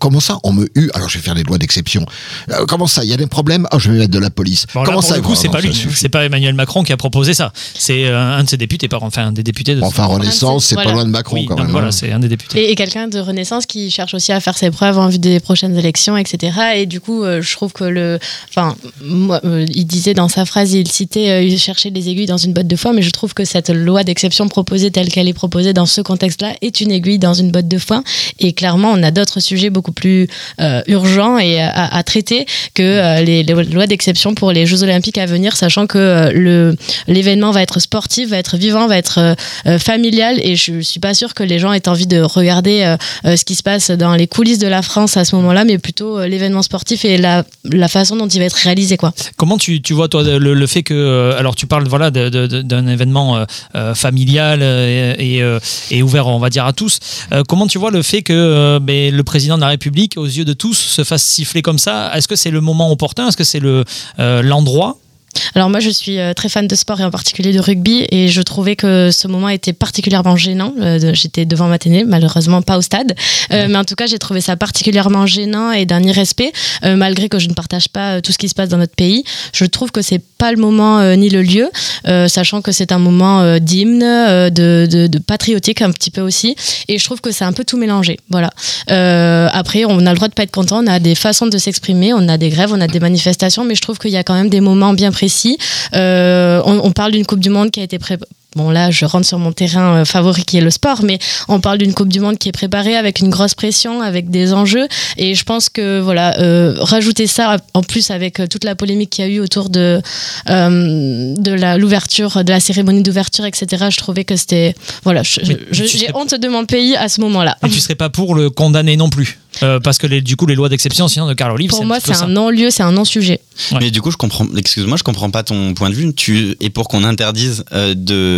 Comment ça On me hue Alors je vais faire des lois d'exception. Euh, comment ça Il y a des problèmes Ah, je vais mettre de la police. Bon, là, comment pour ça le coup, c'est pas lui, c'est pas Emmanuel Macron qui a proposé ça. C'est euh, un de ses députés, par enfin un des députés de. Enfin, Renaissance, c'est Voilà. pas loin de Macron oui, quand donc même. voilà, hein. c'est un des députés. Et, et quelqu'un de Renaissance qui cherche aussi à faire ses preuves en vue des prochaines élections, etc. Et du coup, euh, je trouve que le. Enfin, moi, euh, il disait dans sa phrase, il citait euh, il cherchait des aiguilles dans une botte de foin, mais je trouve que cette loi d'exception proposée telle qu'elle est proposée dans ce contexte-là est une aiguille dans une botte de foin. Et clairement, on a d'autres sujets beaucoup plus euh, urgents et à, à traiter que euh, les, lois d'exception pour les Jeux Olympiques à venir, sachant que euh, l'événement va être sportif, va être vivant, va être euh, euh, familial et je suis pas sûre que les gens aient envie de regarder euh, euh, ce qui se passe dans les coulisses de la France à ce moment-là, mais plutôt euh, l'événement sportif et la, la façon dont il va être réalisé. Quoi. Comment tu, tu vois toi le, fait que euh, alors tu parles voilà d'un événement euh, euh, familial euh, et, euh, et ouvert on va dire à tous. Euh, comment tu vois le fait que euh, ben, le président de la République aux yeux de tous se fasse siffler comme ça. Est-ce que c'est le moment opportun? Est-ce que c'est le euh, l'endroit? Alors moi, je suis euh, très fan de sport et en particulier de rugby et je trouvais que ce moment était particulièrement gênant. Euh, J'étais devant ma télé, malheureusement pas au stade, Euh, mais en tout cas, j'ai trouvé ça particulièrement gênant et d'un irrespect, malgré que je ne partage pas tout ce qui se passe dans notre pays. Je trouve que c'est pas le moment ni le lieu, sachant que c'est un moment d'hymne, de, de- de patriotique un petit peu aussi, et je trouve que c'est un peu tout mélangé. Voilà. Euh, après, on a le droit de pas être content, on a des façons de s'exprimer, on a des grèves, on a des manifestations, mais je trouve qu'il y a quand même des moments bien précis. Euh, on, on parle d'une Coupe du Monde qui a été préparée. Bon là, je rentre sur mon terrain euh, favori qui est le sport, mais on parle d'une Coupe du Monde qui est préparée avec une grosse pression, avec des enjeux, et je pense que voilà, euh, rajouter ça en plus avec euh, toute la polémique qu'il y a eu autour de euh, de la l'ouverture, de la cérémonie d'ouverture, etc. Je trouvais que c'était voilà, j'ai serais- honte de mon pays à ce moment-là. Et tu serais pas pour le condamner non plus Euh, Parce que les- du coup, les lois d'exception, sinon de Carl Olive, Pour c'est un moi, c'est un non-lieu, c'est un non-sujet. Ouais. Mais du coup, je comprends. Excuse-moi, je comprends pas ton point de vue. Tu et pour qu'on interdise euh, de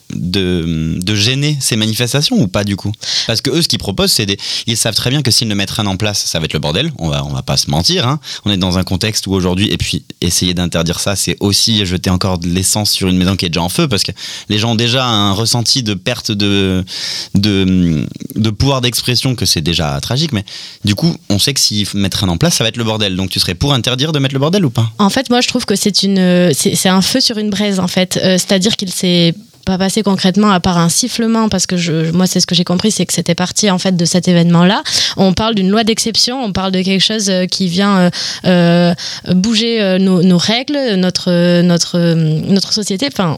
de, gêner ces manifestations ou pas du coup? Parce que eux, ce qu'ils proposent, c'est. Ils savent très bien que s'ils ne mettent rien en place, ça va être le bordel. On va on va pas se mentir. hein. On est dans un contexte où aujourd'hui, et puis essayer d'interdire ça, c'est aussi jeter encore de l'essence sur une maison qui est déjà en feu, parce que les gens ont déjà un ressenti de perte de de, de pouvoir d'expression que c'est déjà tragique. Mais du coup, on sait que s'ils mettent rien en place, ça va être le bordel. Donc, tu serais pour interdire de mettre le bordel ou pas? En fait, moi, je trouve que c'est une, un feu sur une braise, en fait. Euh, C'est-à-dire qu'il s'est pas passé concrètement à part un sifflement parce que je, moi c'est ce que j'ai compris c'est que c'était parti en fait de cet événement là on parle d'une loi d'exception on parle de quelque chose euh, qui vient euh, euh, bouger euh, nos, nos règles notre notre notre société. Enfin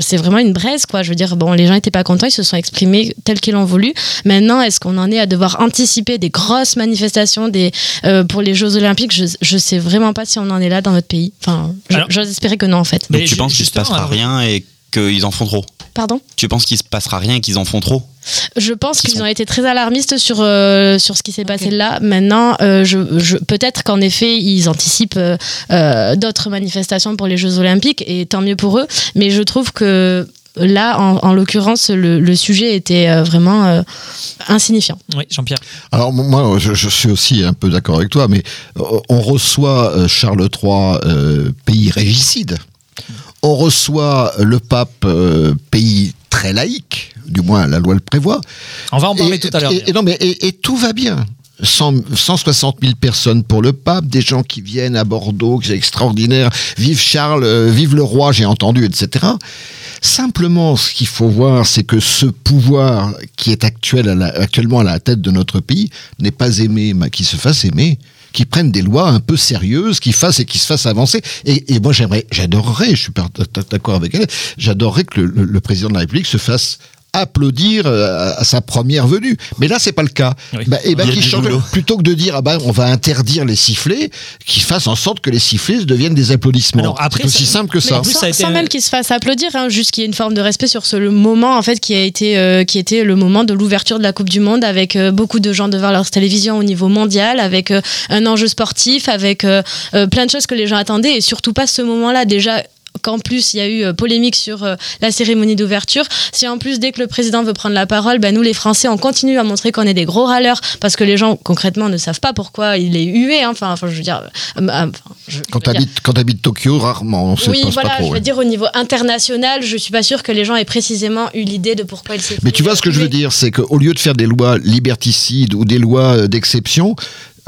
c'est vraiment une braise quoi. Je veux dire bon les gens étaient pas contents ils se sont exprimés tels qu'ils l'ont voulu. Maintenant est-ce qu'on en est à devoir anticiper des grosses manifestations des euh, pour les Jeux Olympiques? Je je sais vraiment pas si on en est là dans notre pays. Enfin je- Alors- j'ose espérer que non en fait. Mais Donc, tu penses qu'il se justement, passera alors- rien et qu'ils en font trop pardon? Tu penses qu'il se passera rien et qu'ils en font trop? Je pense Qui qu'ils sont- ont été très alarmistes sur, euh, sur ce qui s'est passé là. Maintenant, euh, je, je- peut-être qu'en effet, ils anticipent euh, euh, d'autres manifestations pour les Jeux Olympiques, et tant mieux pour eux. Mais je trouve que là, en, en l'occurrence, le, le sujet était euh, vraiment euh, insignifiant. Oui, Jean-Pierre. Alors moi, je, je suis aussi un peu d'accord avec toi, mais on reçoit euh, Charles III, euh, pays régicide. On reçoit le pape, euh, pays très laïque, du moins la loi le prévoit. On va en parler Et- tout à l'heure. Et, et non, mais et, et tout va bien. 100 160 000 personnes pour le pape, des gens qui viennent à Bordeaux, c'est extraordinaire. Vive Charles, euh, vive le roi, j'ai entendu, etc. Simplement, ce qu'il faut voir, c'est que ce pouvoir qui est actuel à la- actuellement à la tête de notre pays n'est pas aimé, mais qui se fasse aimer qui prennent des lois un peu sérieuses, qui fassent et qui se fassent avancer. Et, moi, j'aimerais, j'adorerais, je suis d'accord avec elle, j'adorerais que le président de la République se fasse applaudir euh, à, à sa première venue. Mais là, c'est pas le cas. Oui. Bah, et ben, change- plutôt que de dire, ah ben, on va interdire les sifflets, qu'ils fassent en sorte que les sifflets deviennent des applaudissements. Alors, après, c'est aussi ça- simple que ça. plus, sans, ça été sans même qu'il se fasse applaudir, hein, juste qu'il y ait une forme de respect sur ce le moment en fait qui a été euh, qui était le moment de l'ouverture de la Coupe du Monde avec euh, beaucoup de gens devant leur télévision au niveau mondial, avec euh, un enjeu sportif, avec euh, euh, plein de choses que les gens attendaient et surtout pas ce moment-là déjà qu'en plus il y a eu euh, polémique sur euh, la cérémonie d'ouverture. Si en plus dès que le président veut prendre la parole, ben nous les Français on continue à montrer qu'on est des gros râleurs parce que les gens concrètement ne savent pas pourquoi il est hué. hein. Enfin, enfin, je veux dire, euh, euh, je- Quand t'habites Tokyo, rarement, on se oui, voilà, pas je veux ouais. dire au niveau international, je suis pas sûre que les gens aient précisément eu l'idée de pourquoi ils s'est Mais tu vois ce que je veux dire, c'est qu'au lieu de faire des lois liberticides ou des lois d'exception,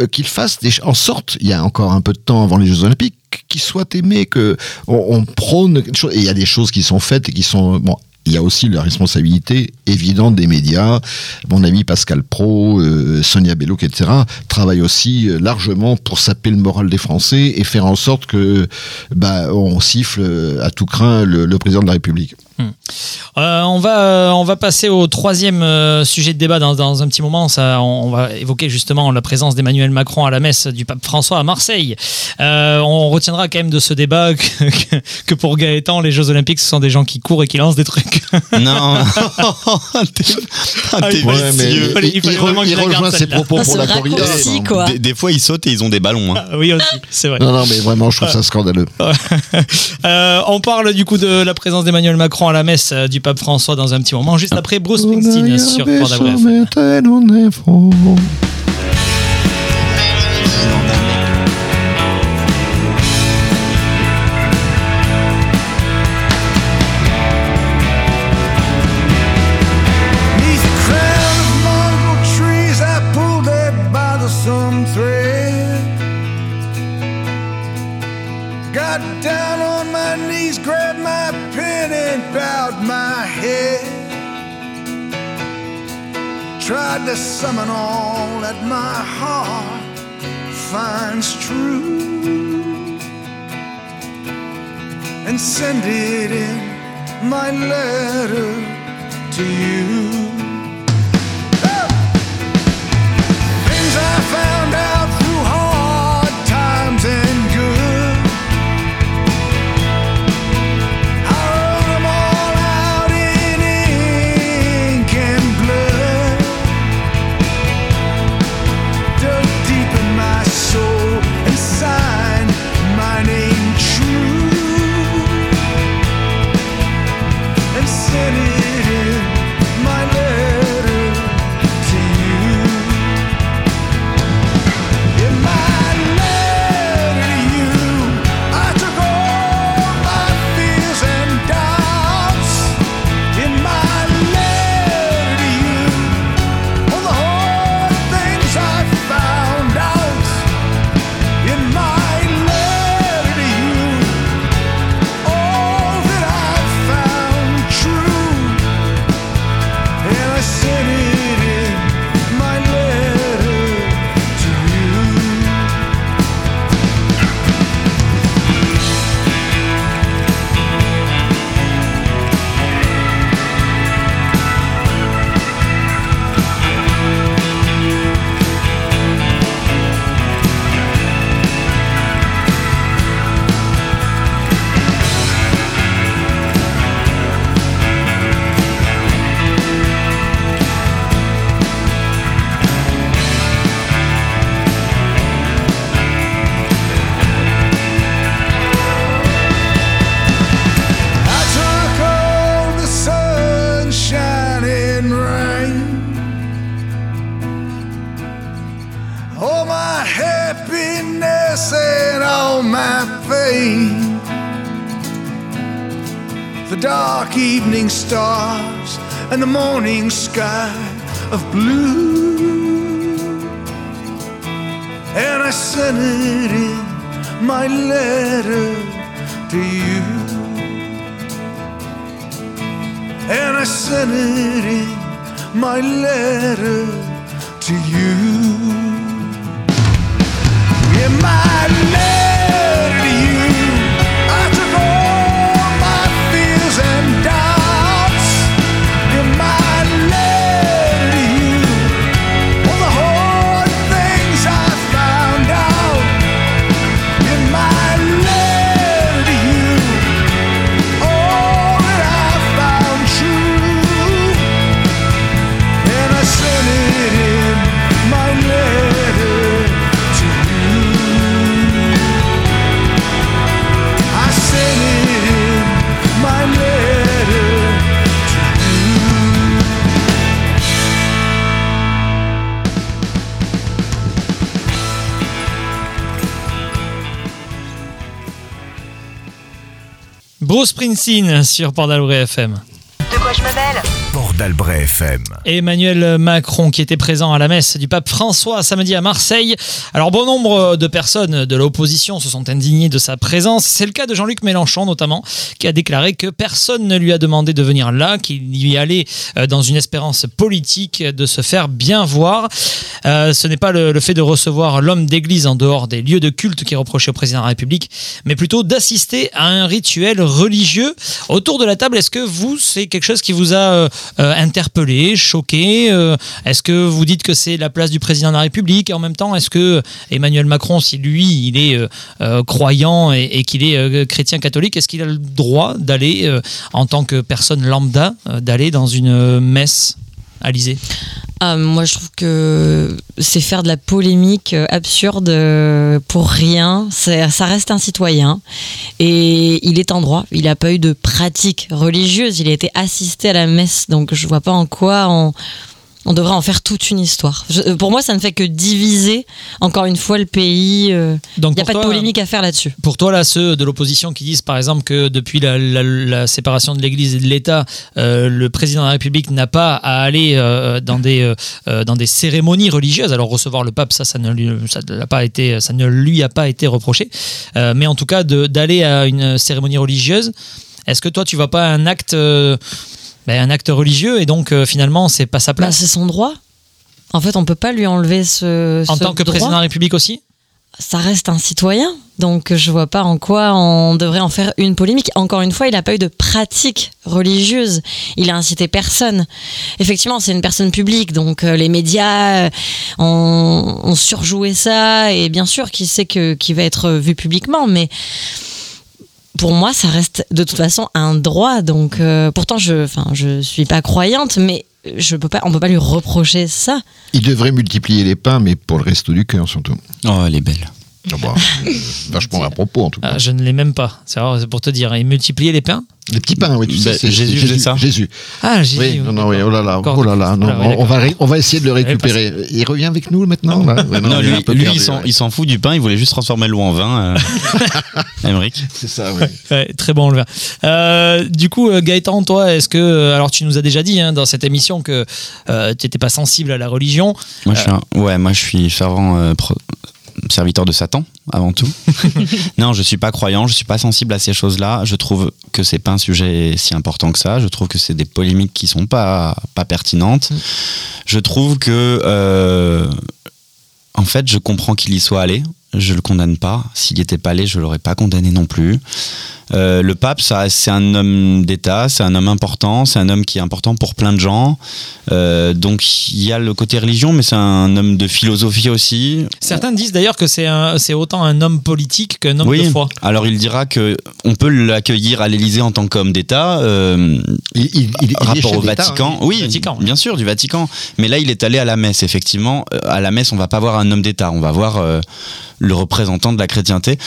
qu'ils fassent des, en sorte, il y a encore un peu de temps avant les Jeux Olympiques, qu'ils soient aimés, que on, prône. Et il y a des choses qui sont faites et qui sont bon. Il y a aussi la responsabilité évidente des médias. Mon ami Pascal Pro, euh, Sonia Belloc, etc., travaillent aussi euh, largement pour saper le moral des Français et faire en sorte que bah, on siffle euh, à tout craint le, le président de la République. Euh, on, va, euh, on va passer au troisième euh, sujet de débat dans, dans un petit moment. Ça, on, va évoquer justement la présence d'Emmanuel Macron à la messe du pape François à Marseille. Euh, on retiendra quand même de ce débat que, que- que pour Gaëtan, les Jeux Olympiques, ce sont des gens qui courent et qui lancent des trucs. Non, ah, il rejoint ses propos Ah, pour la corrida. Des, des fois, ils sautent et ils ont des ballons. hein. oui aussi, c'est vrai. Non, non, mais vraiment, je trouve ça scandaleux. Euh, on parle du coup de la présence d'Emmanuel Macron à la messe euh, du pape François dans un petit moment, juste après Bruce Springsteen sur Port To summon all that my heart finds true and send it in my letter to you. Things I found out Bruce Springsteen sur d'Albret FM. d'Albret FM. Emmanuel Macron qui était présent à la messe du pape François samedi à Marseille. Alors bon nombre de personnes de l'opposition se sont indignées de sa présence. C'est le cas de Jean-Luc Mélenchon notamment qui a déclaré que personne ne lui a demandé de venir là, qu'il y allait euh, dans une espérance politique de se faire bien voir. Euh, ce n'est pas le, le fait de recevoir l'homme d'église en dehors des lieux de culte qui est reproché au président de la République, mais plutôt d'assister à un rituel religieux. Autour de la table, est-ce que vous, c'est quelque chose qui vous a euh, interpellé, choqué euh, Est-ce que vous dites que c'est la place du président de la République? Et en même temps, est-ce que Emmanuel Macron, si lui, il est euh, euh, croyant et, et qu'il est euh, chrétien catholique, est-ce qu'il a le droit d'aller, euh, en tant que personne lambda, euh, d'aller dans une euh, messe? Alizé Ah, moi, je trouve que c'est faire de la polémique euh, absurde euh, pour rien. Ça reste un citoyen et il est en droit. Il n'a pas eu de pratique religieuse. Il a été assisté à la messe, donc je vois pas en quoi on, On devrait en faire toute une histoire. Je- euh, pour moi, ça ne fait que diviser encore une fois le pays. euh, Il n'y a pas de polémique à faire là-dessus. Pour toi, là, ceux de l'opposition qui disent, par exemple, que depuis la, la- la séparation de l'Église et de l'État, euh, le président de la République n'a pas à aller euh, dans, des, dans des cérémonies religieuses. Alors recevoir le pape, ça, ça ne lui, ça ne l'a pas été, ça ne lui a pas été reproché. Mais en tout cas, d'aller à une cérémonie religieuse, est-ce que toi, tu vas pas un acte, ben, un acte religieux et donc euh, finalement, c'est pas sa Bah, place c'est son droit. En fait, on peut pas lui enlever ce. En ce tant que droit. président de la République aussi? Ça reste un citoyen, donc je vois pas en quoi on devrait en faire une polémique. Encore une fois, il n'a pas eu de pratique religieuse, il a incité personne. Effectivement, c'est une personne publique, donc euh, les médias euh, ont, ont surjoué ça, et bien sûr qu'il sait que qu'il va être vu publiquement, mais pour moi, ça reste de toute façon un droit. Donc, euh, pourtant, je, enfin, je suis pas croyante, mais je peux pas, on peut pas lui reprocher ça. Il devrait multiplier les pains, mais pour le resto du cœur surtout. Oh, elle est belle. Ah bah, euh, vachement à propos en tout cas. Ah, Je ne l'ai même pas. C'est pour te dire. Et multiplier les pains Les petits pains, oui, tu Bah, sais, c'est Jésus ça. Jésus. Ah, j'ai Oui, non, non, oui, oh là là, Encore oh là là, non, on, va, ré- on va essayer de le récupérer. Il revient avec nous maintenant là? Ouais, Non, lui, il s'en- fout du pain, il voulait juste transformer l'eau en vin. Euh... Émeric. C'est ça, oui. Ouais, très bon le vin. Euh, du coup, euh, Gaëtan, toi, est-ce que. Alors, tu nous as déjà dit hein, dans cette émission que euh, tu n'étais pas sensible à la religion. Moi, je suis un- ouais, moi, je suis fervent euh, pro- serviteur de Satan, avant tout. non, je suis pas croyant, je suis pas sensible à ces choses-là. Je trouve que c'est pas un sujet si important que ça. Je trouve que c'est des polémiques qui sont pas, pas pertinentes. Je trouve que. euh, en fait, je comprends qu'il y soit allé. Je le condamne pas. S'il n'y était pas allé, je l'aurais pas condamné non plus. Euh, le pape, ça, c'est un homme d'État, c'est un homme important, c'est un homme qui est important pour plein de gens. Euh, donc il y a le côté religion, mais c'est un homme de philosophie aussi. Certains disent d'ailleurs que c'est un- c'est autant un homme politique qu'un homme oui. de foi. Alors il dira que on peut l'accueillir à l'Élysée en tant qu'homme d'État. euh, Il, il- il- il est rapport au Vatican. hein. Oui, Vatican, bien sûr, du Vatican. Mais là, il est allé à la messe, effectivement. À la messe, on va pas voir un homme d'État, on va voir euh, le représentant de la chrétienté.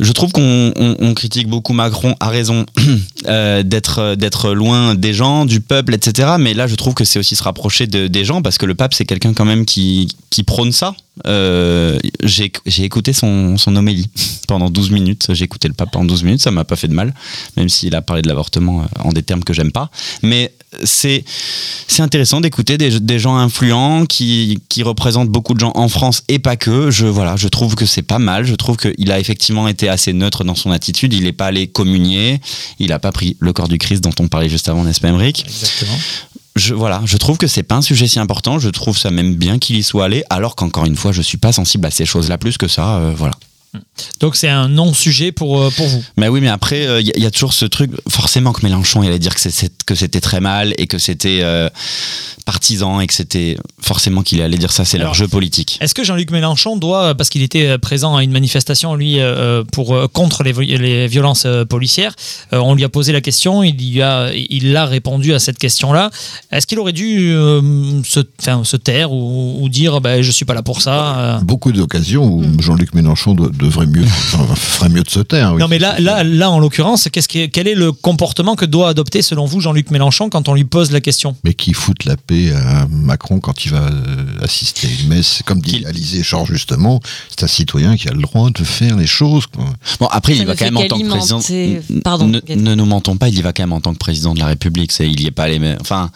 Je trouve qu'on on- on critique beaucoup Macron, à raison, euh, d'être d'être loin des gens, du peuple, etc. Mais là, je trouve que c'est aussi se rapprocher de- des gens, parce que le pape, c'est quelqu'un quand même qui, qui prône ça. Euh, J'ai écouté son, son homélie pendant 12 minutes. J'ai écouté le pape pendant 12 minutes, ça m'a pas fait de mal, même s'il a parlé de l'avortement euh, en des termes que j'aime pas. Mais c'est intéressant d'écouter des, des gens influents qui, qui représentent beaucoup de gens en France et pas que. Je, voilà, je trouve que c'est pas mal. Je trouve qu'il a effectivement été assez neutre dans son attitude. Il n'est pas allé communier. Il n'a pas pris le corps du Christ dont on parlait juste avant, n'est-ce pas, Exactement. Je, voilà, je trouve que c'est pas un sujet si important. Je trouve ça même bien qu'il y soit allé, alors qu'encore une fois, je suis pas sensible à ces choses-là plus que ça. euh, voilà. Donc, c'est un non-sujet pour, euh, pour vous. Mais oui, mais après, il y, a toujours ce truc. Forcément que Mélenchon, il allait dire que c'est- que c'était très mal et que c'était euh, partisan et que c'était forcément qu'il allait dire ça. C'est leur jeu politique. Est-ce que Jean-Luc Mélenchon doit, parce qu'il était euh, présent à une manifestation, lui, euh, pour, euh, contre les, vi- les violences euh, policières, euh, on lui a posé la question, il y a, il a répondu à cette question-là. Est-ce qu'il aurait dû euh, se, se taire ou, ou dire ben, je suis pas là pour ça euh? Beaucoup d'occasions où Jean-Luc Mélenchon doit- devrait mieux, enfin, ferait mieux de se taire. oui. Non mais là, là, là en l'occurrence, qu'est-ce quel est le comportement que doit adopter selon vous Jean-Luc Mélenchon quand on lui pose la question? Mais qui fout la paix à Macron quand il va euh, assister à une messe? Comme dit Alizé Chor justement, c'est un citoyen qui a le droit de faire les choses. quoi. Bon, après, Ça il va quand même en tant que président. Pardon, Ne, nous mentons pas, il y va quand même en tant que président de la République. C'est, il y est pas allé. mais- Enfin,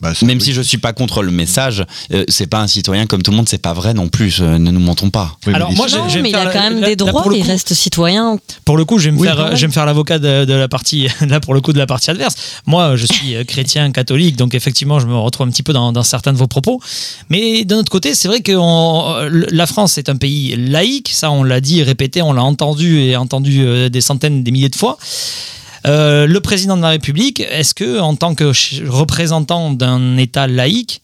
Bah, même oui. si je suis pas contre le message, euh, c'est pas un citoyen comme tout le monde. C'est pas vrai non plus. euh, ne nous mentons pas. Oui, Alors, il- moi, Non, mais il a quand la- même la- des la- droits, le il coup- reste citoyen. Pour le coup, je vais me Oui, faire, quand même. je vais me faire l'avocat de, de la partie, là pour le coup de la partie adverse. Moi, je suis euh, chrétien, catholique, donc effectivement, je me retrouve un petit peu dans, dans certains de vos propos. Mais d'un autre côté, c'est vrai que on- la France est un pays laïque, ça on l'a dit, répété, on l'a entendu et entendu euh, des centaines, des milliers de fois. Euh, le président de la République, est-ce que, en tant que représentant d'un État laïque,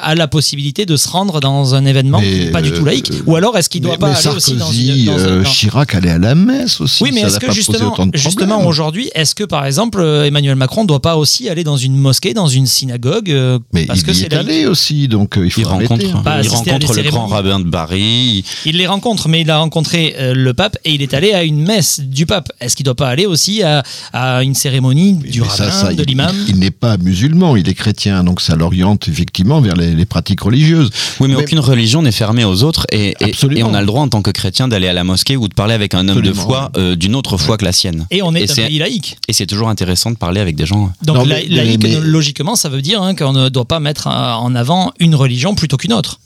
a la possibilité de se rendre dans un événement Mais, pas du tout euh, laïque Ou alors est-ce qu'il doit mais, pas mais aller aussi dans Sarkozy, une. dans un- euh, dans- Chirac allait à la messe aussi. oui, mais est-ce que justement, aujourd'hui, est-ce que par exemple euh, Emmanuel Macron ne doit pas aussi aller dans une mosquée, dans une synagogue euh, Mais parce il que c'est allé aussi, donc euh, il faut Il rencontre, hein. Il rencontre le grand rabbin de Paris. Il les rencontre, mais il a rencontré euh, le pape et il est allé à une messe du pape. Est-ce qu'il ne doit pas aller aussi à, à une cérémonie du Mais rabbin, ça, ça, de l'imam? Il, il n'est pas musulman, il est chrétien, donc ça l'oriente effectivement vers les, les pratiques religieuses. Oui, mais, Mais- aucune religion n'est fermée aux autres et, et- on a le droit en tant que chrétien d'aller à la mosquée ou de parler avec un homme de foi euh, d'une autre foi que la sienne. Et on est Et un pays laïque. Et c'est toujours intéressant de parler avec des gens. Donc Non, la- mais- laïque, mais- logiquement, ça veut dire hein, qu'on ne doit pas mettre euh, en avant une religion plutôt qu'une autre.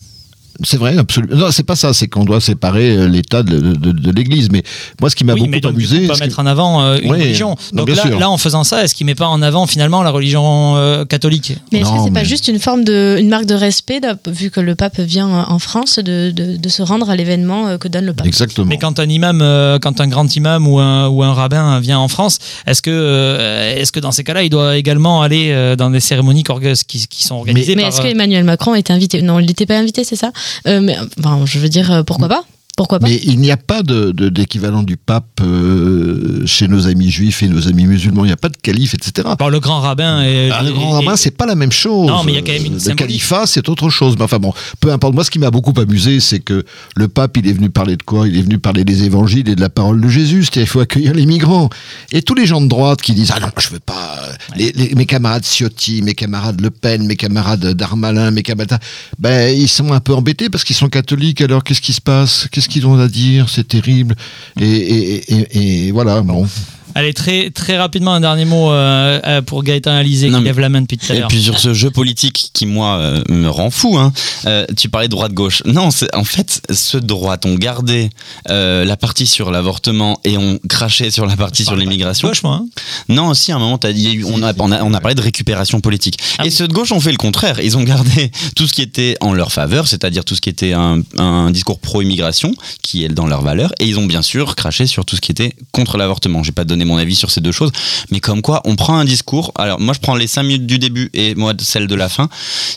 C'est vrai, absolument. Non, c'est pas ça, c'est qu'on doit séparer euh, l'État de, de- de l'Église. Mais moi, ce qui m'a oui, mais beaucoup donc, du amusé. coup, pas mettre en avant euh, une Oui, religion. Donc là, là, en faisant ça, est-ce qu'il met pas en avant finalement la religion euh, catholique? Mais est-ce que c'est pas mais- juste une forme de, une marque de respect, là, vu que le pape vient en France, de, de, de se rendre à l'événement que donne le pape? Exactement. Mais quand un imam, euh, quand un grand imam ou un, ou un rabbin vient en France, est-ce que, euh, est-ce que dans ces cas-là, il doit également aller euh, dans des cérémonies qui, qui sont organisées Mais par, est-ce euh, qu'Emmanuel Macron est invité? Non, il n'était pas invité, c'est ça? Mais, enfin, Je veux dire, euh, pourquoi pas? Pourquoi pas Mais il n'y a pas de- de- d'équivalent du pape euh, chez nos amis juifs et nos amis musulmans. Il n'y a pas de calife, etc. par le grand rabbin et, Ah, le grand et- rabbin, c'est pas la même chose. Non, mais il y a quand même une Le symbolique. califat, c'est autre chose. Mais enfin bon, peu importe. Moi, ce qui m'a beaucoup amusé, c'est que le pape, il est venu parler de quoi? Il est venu parler des évangiles et de la parole de Jésus. C'est-à-dire, il faut accueillir les migrants. Et tous les gens de droite qui disent Ah non, je veux pas. Les, les- mes camarades Ciotti, mes camarades Le Pen, mes camarades Darmalin, mes camarades. Ben, ils sont un peu embêtés parce qu'ils sont catholiques. Alors, qu'est-ce qui se passe? Qu'est-ce qu'ils ont à dire C'est terrible. Et- et voilà, bon. Allez, très, très rapidement, un dernier mot euh, euh, pour Gaëtan Alizé qui lève la main depuis tout à Et l'heure. puis sur ce jeu politique qui, moi, euh, me rend fou, hein, euh, tu parlais droite-gauche. Non, c'est- en fait, ceux de droite ont gardé la partie sur l'avortement et ont craché sur la partie sur l'immigration. Gauche, moi. hein. Non, aussi, à un moment, t'as dit, on, a, on, a, on a parlé de récupération politique. Ah et oui. ceux de gauche ont fait le contraire. Ils ont gardé tout ce qui était en leur faveur, c'est-à-dire tout ce qui était un, un discours pro-immigration, qui est dans leur valeur, et ils ont bien sûr craché sur tout ce qui était contre l'avortement. J'ai pas donné mon avis sur ces deux choses, mais comme quoi, on prend un discours. Alors, moi, je prends les 5 minutes du début et moi, celle de la fin.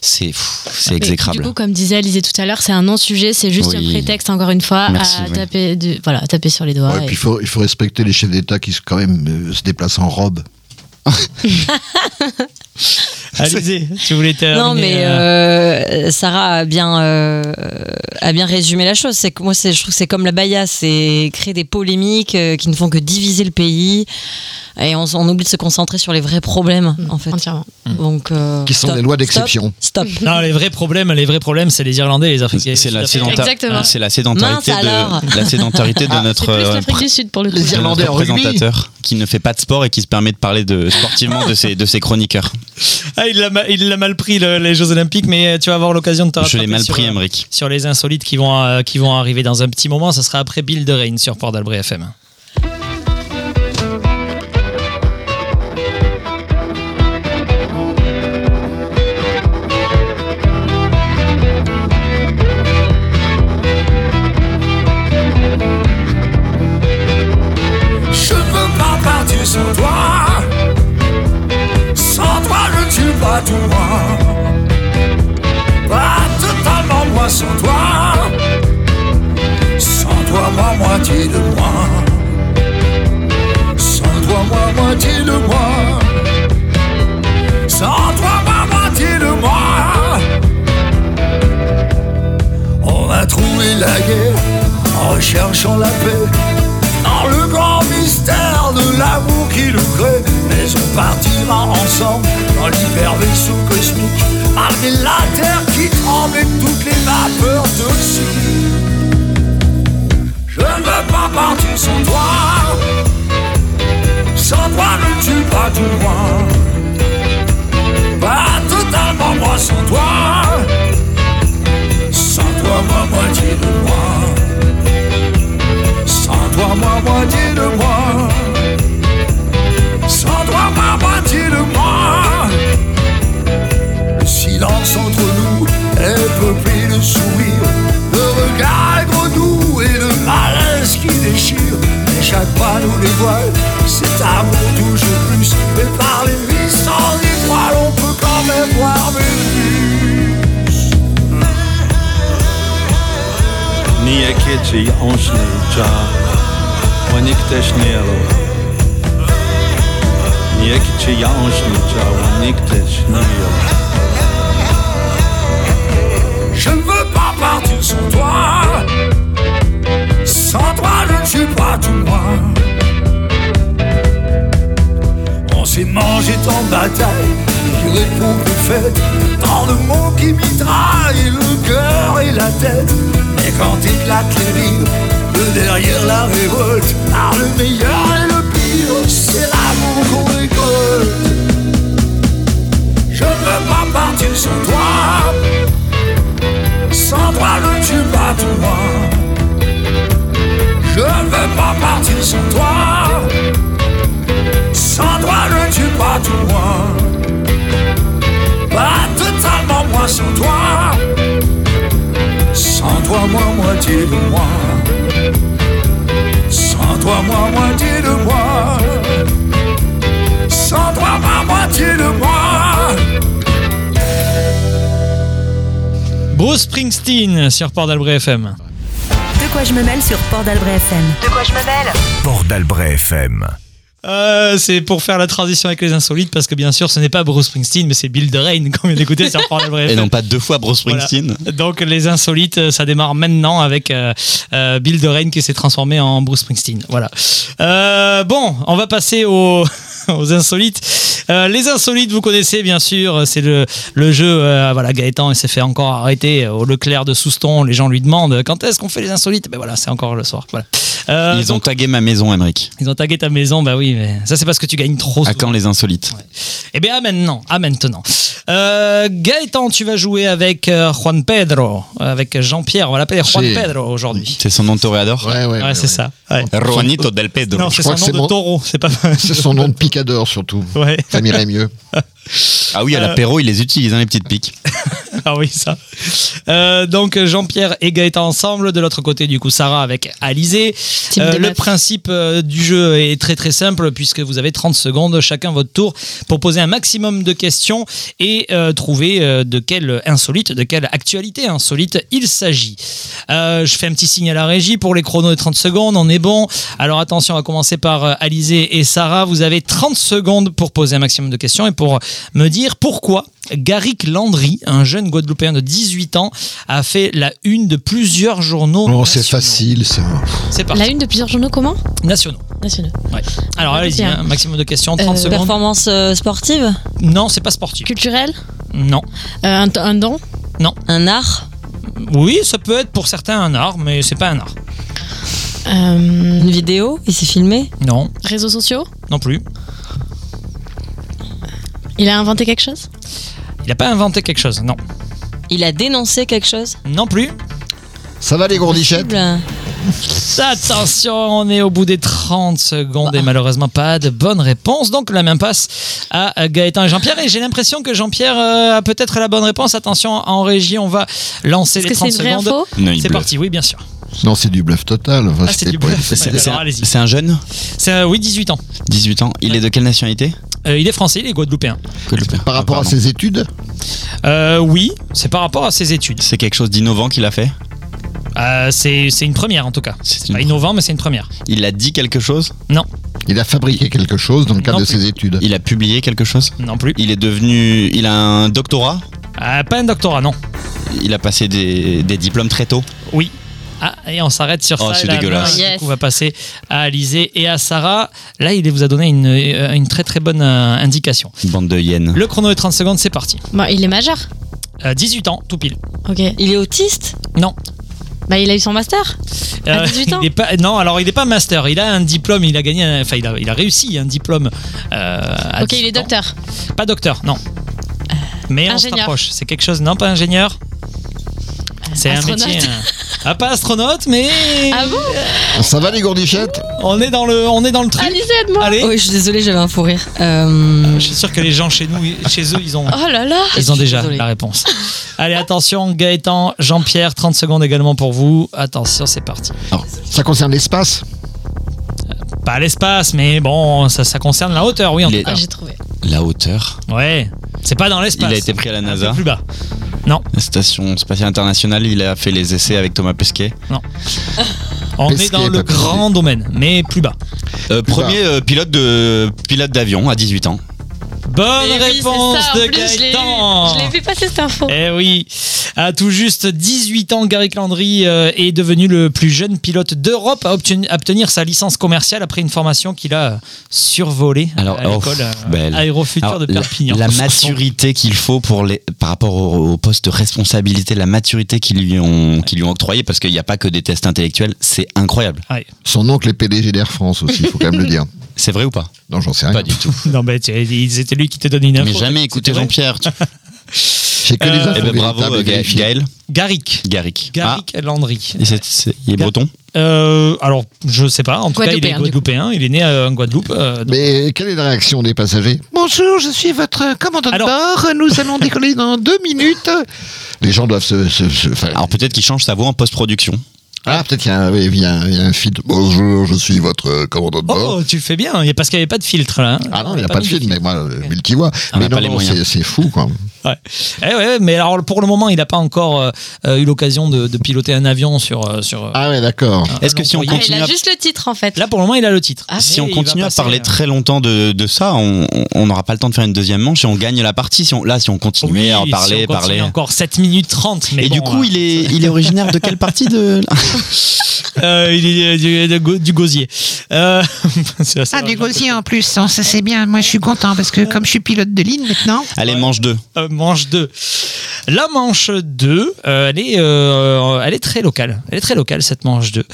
C'est pff, c'est exécrable. Du coup, comme disait Alizé tout à l'heure, c'est un non-sujet, c'est juste Oui. un prétexte, encore une fois, Merci, à oui. taper, du- voilà, à taper sur les doigts. Ouais, et- puis il faut, il faut respecter les chefs d'État qui, quand même, euh, se déplacent en robe. Alizé, tu voulais terminer. Non, mais euh, euh, Sarah a bien, euh, a bien résumé la chose. C'est que moi, je trouve que c'est comme la Baïa, c'est créer des polémiques qui ne font que diviser le pays. Et on, oublie de se concentrer sur les vrais problèmes, Mm, en fait. Entièrement. Donc, euh, Qui sont stop, les lois d'exception. Stop. Non, les vrais problèmes, les vrais problèmes, c'est les Irlandais et les Africains. C'est la, c'est la sédentarité Mince de, la sédentarité de C'est notre, plus l'Afrique du Sud pour le. Les Irlandais notre en rugby. présentateur qui ne fait pas de sport et qui se permet de parler de, sportivement de ses, de ses chroniqueurs. Ah, il l'a ma- il l'a mal pris, le- les Jeux Olympiques, mais euh, tu vas avoir l'occasion de te Je rattraper l'ai mal sur, pris, euh, Emmerich. sur les insolites qui vont, euh, qui vont arriver dans un petit moment. Ça sera après Bill de Reign sur Port d'Albret FM. Pas totalement moi sans toi. Sans toi, moi, moitié de moi. Sans toi, moi, moitié de moi. Sans toi, moi, moitié de moi. On a trouvé la guerre en recherchant la paix dans le grand mystère de l'amour qui nous crée. Mais on ensemble dans l'hypervaisseau cosmique, malgré la terre qui tremble et toutes les vapeurs toxiques. Je ne veux pas partir sans toi. Sans toi, ne suis pas tout moi. Pas totalement moi sans toi. Sans toi, moi, moitié de moi. Sans toi, moi, moitié de moi. moi. Le silence entre nous est peuplé de sourires, de regards aigres et de malaises qui déchirent. Et chaque pas nous dévoile cet amour toujours plus. Et par les sans étoiles, on peut quand même voir Vénus. Je ne veux pas partir sans toi. Sans toi, je ne suis pas tout moi. On s'est mangé tant de batailles, j'irai pour plus fait. Tant de mots qui mitraillent le cœur et la tête. Mais quand éclate les rires, de derrière la révolte, par le meilleur le c'est l'amour qu'on récolte. Je veux pas partir sans toi. Sans toi, ne suis pas tout moi. Je ne veux pas partir sans toi. Sans toi, ne suis pas tout moi. Pas totalement moi sans toi. Sans toi, moi, moitié de moi. Sans toi, moi, moitié de moi. Sans toi, ma moitié de moi. Bruce Springsteen sur Port d'Albret FM. De quoi je me mêle sur Port d'Albret FM. De quoi je me mêle Port d'Albret FM. Euh, c'est pour faire la transition avec les insolites parce que bien sûr ce n'est pas Bruce Springsteen mais c'est Bill Drain qu'on vient d'écouter sur Port d'Albret Et non pas deux fois Bruce Springsteen. Donc les insolites, euh, ça démarre maintenant avec euh, euh, Bill Derain qui s'est transformé en Bruce Springsteen. Voilà. Euh, bon, on va passer aux, aux insolites. Euh, les insolites, vous connaissez bien sûr, c'est le, le jeu. euh, voilà, Gaëtan il s'est fait encore arrêter au Leclerc de Souston. Les gens lui demandent quand est-ce qu'on fait les insolites? Ben voilà, c'est encore le soir. Voilà. Euh, Ils ont tagué ma maison, Emmerich. ils ont tagué ta maison. Bah oui, mais ça c'est parce que tu gagnes trop. À souvent. quand les insolites? Eh bien, à maintenant. À maintenant. Euh, Gaëtan, tu vas jouer avec Juan Pedro, avec Jean-Pierre. On va l'appeler Juan Pedro aujourd'hui. C'est son nom de toréador? Ouais, ouais. Ouais, ouais, c'est ouais. ça. Ouais. Juanito del Pedro. Non, c'est crois son que nom c'est de mon- taureau. C'est pas. C'est son nom de picador surtout. Ouais. Ça m'irait mieux. Ah oui, à l'apéro, il les utilise, hein, les petites piques. Ah oui, ça. Euh, donc Jean-Pierre et Gaëtan ensemble. De l'autre côté, du coup, Sarah avec Alizé. Euh, le principe euh, du jeu est très très simple puisque vous avez 30 secondes chacun votre tour pour poser un maximum de questions et trouver de quelle insolite, de quelle actualité insolite il s'agit. Je fais un petit signe à la régie pour les chronos de 30 secondes, on est bon. Alors attention, on va commencer par Alizé et Sarah. Vous avez 30 secondes pour poser un maximum de questions et pour me dire pourquoi Garrick Landry, un jeune Guadeloupéen de 18 ans, a fait la une de plusieurs journaux. Oh, c'est facile, ça. C'est parti. La une de plusieurs journaux, comment Nationaux. Nationaux. Ouais. Alors allez-y, Bien. un maximum de questions, 30 Euh, secondes. Performance euh, sportive Non, c'est pas sportif. Culturel Non. Euh, un, un don Un art Oui, ça peut être pour certains un art, mais c'est pas un art. Euh, Une vidéo Il s'est filmé Non, Réseaux sociaux non plus. Il a inventé quelque chose Il a pas inventé quelque chose, non. Il a dénoncé quelque chose? Non plus. Ça va les gourdichettes. Attention, on est au bout des 30 secondes et malheureusement pas de bonne réponse. Donc la main passe à Gaëtan et Jean-Pierre. Et j'ai l'impression que Jean-Pierre euh, a peut-être la bonne réponse. Attention, en régie, on va lancer les que c'est 30 une vraie secondes. C'est parti, oui, bien sûr. Non, c'est du bluff total. Enfin, Ah, c'est du bluff. C'est un, un jeune C'est, euh, oui, 18 ans. 18 ans. Il est de quelle nationalité Euh, il est français, il est guadeloupéen. Guadeloupéen. Par rapport à Pardon. ses études Euh, oui, c'est par rapport à ses études. C'est quelque chose d'innovant qu'il a fait Euh, c'est, c'est une première en tout cas. C'est une- pas innovant, mais c'est une première. Il a dit quelque chose Il a fabriqué quelque chose dans le cadre Non de plus. ses études. Il a publié quelque chose Non plus. Il est devenu. Il a un doctorat Euh, pas un doctorat, non. Il a passé des, des diplômes très tôt Oui. Ah, et on s'arrête sur Oh, ça. c'est et dégueulasse. main, Yes. du coup, on va passer à Alizé et à Sarah. Là, il vous a donné une, euh, une très très bonne euh, indication. Bande de hyènes. Le chrono est 30 secondes, c'est parti. Bon, Il est majeur Euh, 18 ans, tout pile. Ok. Il est autiste? Non. Bah, il a eu son master À 18 ans il est pas, Non, alors il n'est pas master. Il a un diplôme, il a gagné, un- enfin, il a, il a réussi un diplôme. euh, à Ok, il 18 est ans. docteur. Pas docteur, non. Mais on se ingénieur. rapproche. C'est quelque chose, non, pas ingénieur? C'est un métier. euh, Ah, pas astronaute, mais. Ah bon Ça va les gourdichettes On est dans le, on est dans le truc. Alizé, aide-moi Allez. Oui, je suis désolée, j'avais un fou rire. Euh, Je suis sûr que les gens chez nous, chez eux, ils ont, Oh là là ils ont déjà désolée. la réponse. Allez, attention, Gaëtan, Jean-Pierre, 30 secondes également pour vous. Attention, c'est parti. Ça concerne l'espace Pas l'espace, mais bon, ça, ça concerne la hauteur, oui, en tout cas. Ah, j'ai trouvé. La hauteur. Ouais, c'est pas dans l'espace. Il a été pris à la Un peu NASA. plus bas. Non. La station spatiale internationale, il a fait les essais avec Thomas Pesquet. On Pesquet, est dans le grand domaine, mais plus bas. Euh, premier euh, pilote de pilote d'avion à 18 ans. Bonne Mais oui, c'est réponse ça, de plus, je l'ai eu. Gaëtan. Je l'ai vu passer cette info. Eh oui, à tout juste 18 ans, Gary Landry euh, est devenu le plus jeune pilote d'Europe à obtenir sa licence commerciale après une formation qu'il a survolée Alors, à l'école oh, euh, belle. Aérofutur Alors, de la- Perpignan. La, maturité qu'il faut pour les, par rapport au, au poste de responsabilité, la maturité qu'ils lui ont, qu'ils lui ont octroyé, parce qu'il n'y a pas que des tests intellectuels, c'est incroyable. Son oncle est PDG d'Air France aussi, il faut quand même le dire. C'est vrai ou pas? Non, j'en sais rien. Pas du tout. Non, mais tu- c'était lui qui t'a donné une info. Mais jamais écouté. Jean-Pierre. tu- J'ai que les Euh, infos Eh ben, bravo euh. Gaël. Garrick. Garrick. Garrick Landry. Ah, c'est- il est breton Euh, alors, je sais pas. En tout cas, il est Guadeloupéen. Il est né euh, en Guadeloupe. euh, donc- Mais quelle est la réaction des passagers Bonjour, je suis votre commandant Alors- de bord. Nous allons décoller dans deux minutes. Les gens doivent se. se- se- enfin, Alors peut-être qu'il change sa voix en post-production. Ah, peut-être qu'il y, a un- il y a un- il y a un feed. Bonjour, je suis votre euh, commandant de bord. Oh, tu le fais bien. Parce qu'il n'y avait pas de filtre là. hein. Ah non, il n'y a pas de feed, mais moi, multi-voix. On Mais non, non, c'est c'est fou, quoi. Ouais. Eh ouais, mais alors pour le moment, il n'a pas encore euh, euh, eu l'occasion de, de piloter un avion sur. sur Ah ouais, d'accord. Est-ce que si on Ah, il continue a à- juste le titre en fait. Là, pour le moment, il a le titre. Ah, si on continue à parler euh, très longtemps de, de ça, on on n'aura pas le temps de faire une deuxième manche et on gagne la partie. Si on, là, si on continuait oui, à en si parler, on continue parler. encore 7 minutes 30. Mais et bon, du coup, euh, il est, il est originaire de quelle partie de euh, il est du, du gosier. Euh, c'est assez Ah, du gosier en plus, Non, ça c'est bien. Moi je suis content parce que comme je suis pilote de ligne maintenant, Allez, manche 2. Euh, manche 2. La manche 2, euh, elle, est, euh, elle est très locale. Elle est très locale, cette manche 2.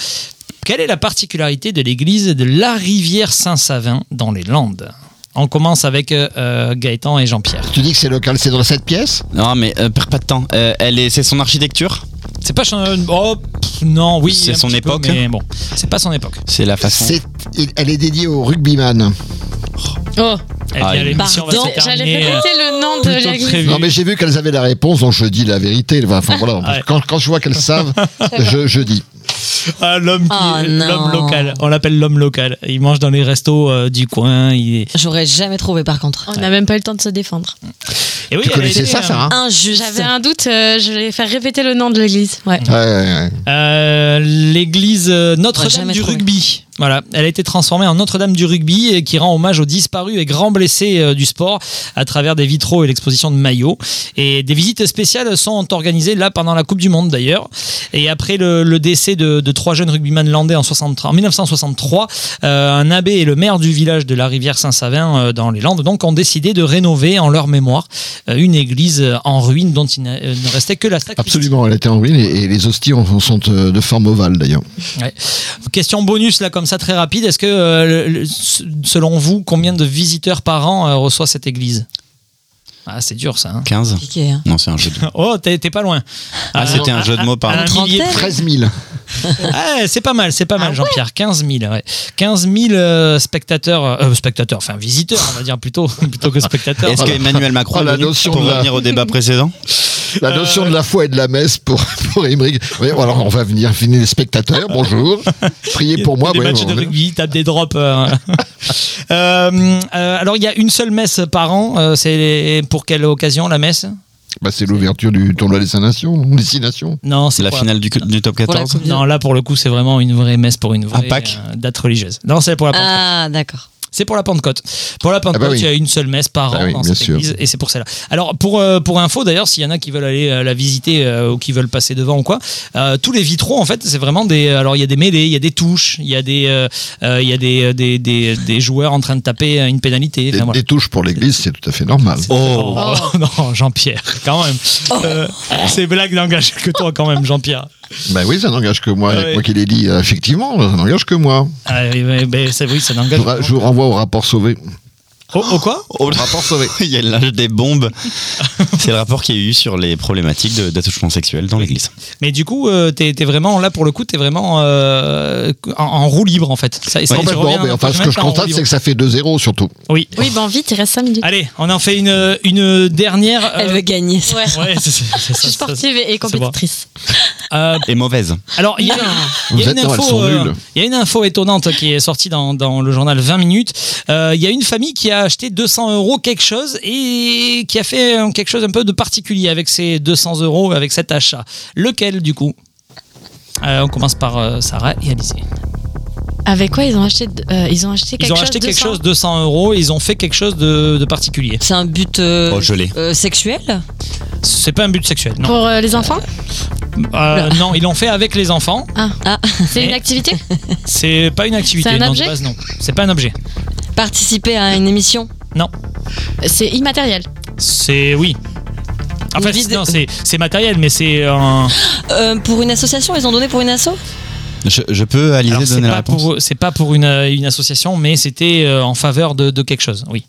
Quelle est la particularité de l'église de la rivière Saint-Savin dans les Landes? On commence avec euh, Gaëtan et Jean-Pierre. Tu dis que c'est local, c'est dans cette pièce? Non, mais euh, perds pas de temps. Euh, elle est, c'est son architecture? C'est pas son- oh, pff, non, oui, C'est son peu, époque mais bon, c'est pas son époque. C'est la façon. C'est- Elle est dédiée au rugbyman. Oh, Eh Ah, bien, il- l'émission va pardon, j'allais terminer. répéter le nom de plutôt l'église. prévu. Non, mais j'ai vu qu'elles avaient la réponse, donc je dis la vérité. Enfin, voilà. Ouais. quand, quand je vois qu'elles savent, je, je dis. Ah, l'homme qui- Oh, l'homme local. On l'appelle l'homme local. Il mange dans les restos euh, du coin. Il est... J'aurais jamais trouvé par contre. On n'a même pas eu le temps de se défendre. Et oui, Tu connaissais ça, euh, Sarah Injuste. J'avais un doute, euh, je vais faire répéter le nom de l'église. Ouais. Ouais, ouais, ouais. Euh, l'église Notre-Dame du trouvé. rugby. Voilà, elle a été transformée en Notre-Dame du rugby et qui rend hommage aux disparus et grands blessés euh, du sport à travers des vitraux et l'exposition de maillots. Et des visites spéciales sont organisées là pendant la Coupe du Monde d'ailleurs. Et après le, le décès de, de trois jeunes rugbyman landais en, 63 en 1963, euh, un abbé et le maire du village de la rivière Saint-Savin euh, dans les Landes donc ont décidé de rénover en leur mémoire euh, une église en ruine dont il ne restait que la sacristie. Absolument, elle était en ruine et, et les hosties en- sont de forme ovale d'ailleurs. Ouais. Question bonus là comme ça très rapide. Est-ce que euh, selon vous combien de visiteurs par an euh, reçoit cette église? Ah c'est dur ça. hein. 15 Piqué, hein. Non, c'est un jeu de Oh t'es pas loin. Ah, c'était un jeu de mots, pardon. Un Trentaine. millier près. 13 000. Ah, c'est pas mal, c'est pas mal Jean-Pierre. 15 000, ouais. 15 000 euh, spectateurs, euh, spectateurs, enfin visiteurs on va dire plutôt plutôt que spectateurs. Est-ce qu'Emmanuel Macron Oh, la est venu notion pour la- au débat précédent La notion de la foi et de la messe pour, pour Émeric. Oui, alors on va venir finir les spectateurs. Bonjour. Priez pour moi. des ouais, matchs bon, de rugby, tapent des drops. euh. Euh, euh, alors il y a une seule messe par an. euh, c'est pour quelle occasion la messe? Bah, c'est l'ouverture du tournoi des Nations, des Nations. Non, C'est la finale du, du top Pour la 14 Coupe du- Non, là pour le coup, c'est vraiment une vraie messe pour une vraie À Pâques euh, date religieuse. Non, c'est pour la Pentecôte. Ah, d'accord. C'est pour la Pentecôte. Pour la Pentecôte, Ah bah oui. il y a une seule messe par Bah an oui, dans cette sûr. église, et c'est pour cela. Alors pour euh, pour info d'ailleurs, s'il y en a qui veulent aller euh, la visiter euh, ou qui veulent passer devant ou quoi, euh, tous les vitraux en fait, c'est vraiment des. Alors il y a des mêlées, il y a des touches, il y a des il y a des, des, des des joueurs en train de taper une pénalité. Des, Enfin, voilà. des touches pour l'église, c'est tout à fait normal. Oh, non, Jean-Pierre, quand même. Euh, ces blagues n'engagent que toi quand même, Jean-Pierre. Bah oui, ça n'engage que moi. Ah oui. moi qui l'ai dit, euh, effectivement, ça n'engage que moi. Ah, oui, c'est oui, ça Je, n'engage. vous je vous renvoie au rapport sauvé. Oh, oh, quoi Au rapport sauvé. Il y a l'âge des bombes. C'est le rapport qu'il y a eu sur les problématiques d'attouchement sexuel dans l'église. Mais du coup, euh, t'es vraiment là pour le coup, t'es vraiment euh, en, en roue libre en fait. Ça, et ça, tu Complètement, reviens mais dans enfin, ce que je constate, c'est que ça fait 2-0 surtout. Oui. Oui, ben vite, il reste 5 minutes. Allez, on en fait une, une dernière. Elle euh, veut gagner. ça. Ouais. ouais, Je suis sportive et compétitrice. Euh, Et mauvaise. alors, il y a, y une non, info, sont euh, nulles. il y a une info étonnante qui est sortie dans, dans le journal 20 minutes. Euh, il y a une famille qui a acheté 200 euros quelque chose et qui a fait quelque chose un peu de particulier avec ces 200 euros, avec cet achat. Lequel, du coup? Euh, On commence par euh, Sarah et Alizé. Avec quoi ils ont acheté de- euh, Ils ont acheté quelque Ils ont chose acheté quelque 200? chose 200 euros. Ils ont fait quelque chose de, de particulier. C'est un but euh, Oh, je euh, sexuel? C'est pas un but sexuel, non. Pour euh, les enfants? Euh, non, ils l'ont fait avec les enfants. Ah. Ah. C'est une activité? C'est pas une activité. Un non, de base, non. C'est pas un objet. Participer à une émission Non. C'est immatériel. C'est oui. En Une fait, vidéo- non, c'est c'est matériel, mais c'est un. Euh, Pour une association Ils ont donné pour une asso? Je, je peux, Alizé, Alors, c'est donner la pas réponse? pour c'est pas pour une, euh, une association, mais c'était euh, en faveur de, de quelque chose. Oui.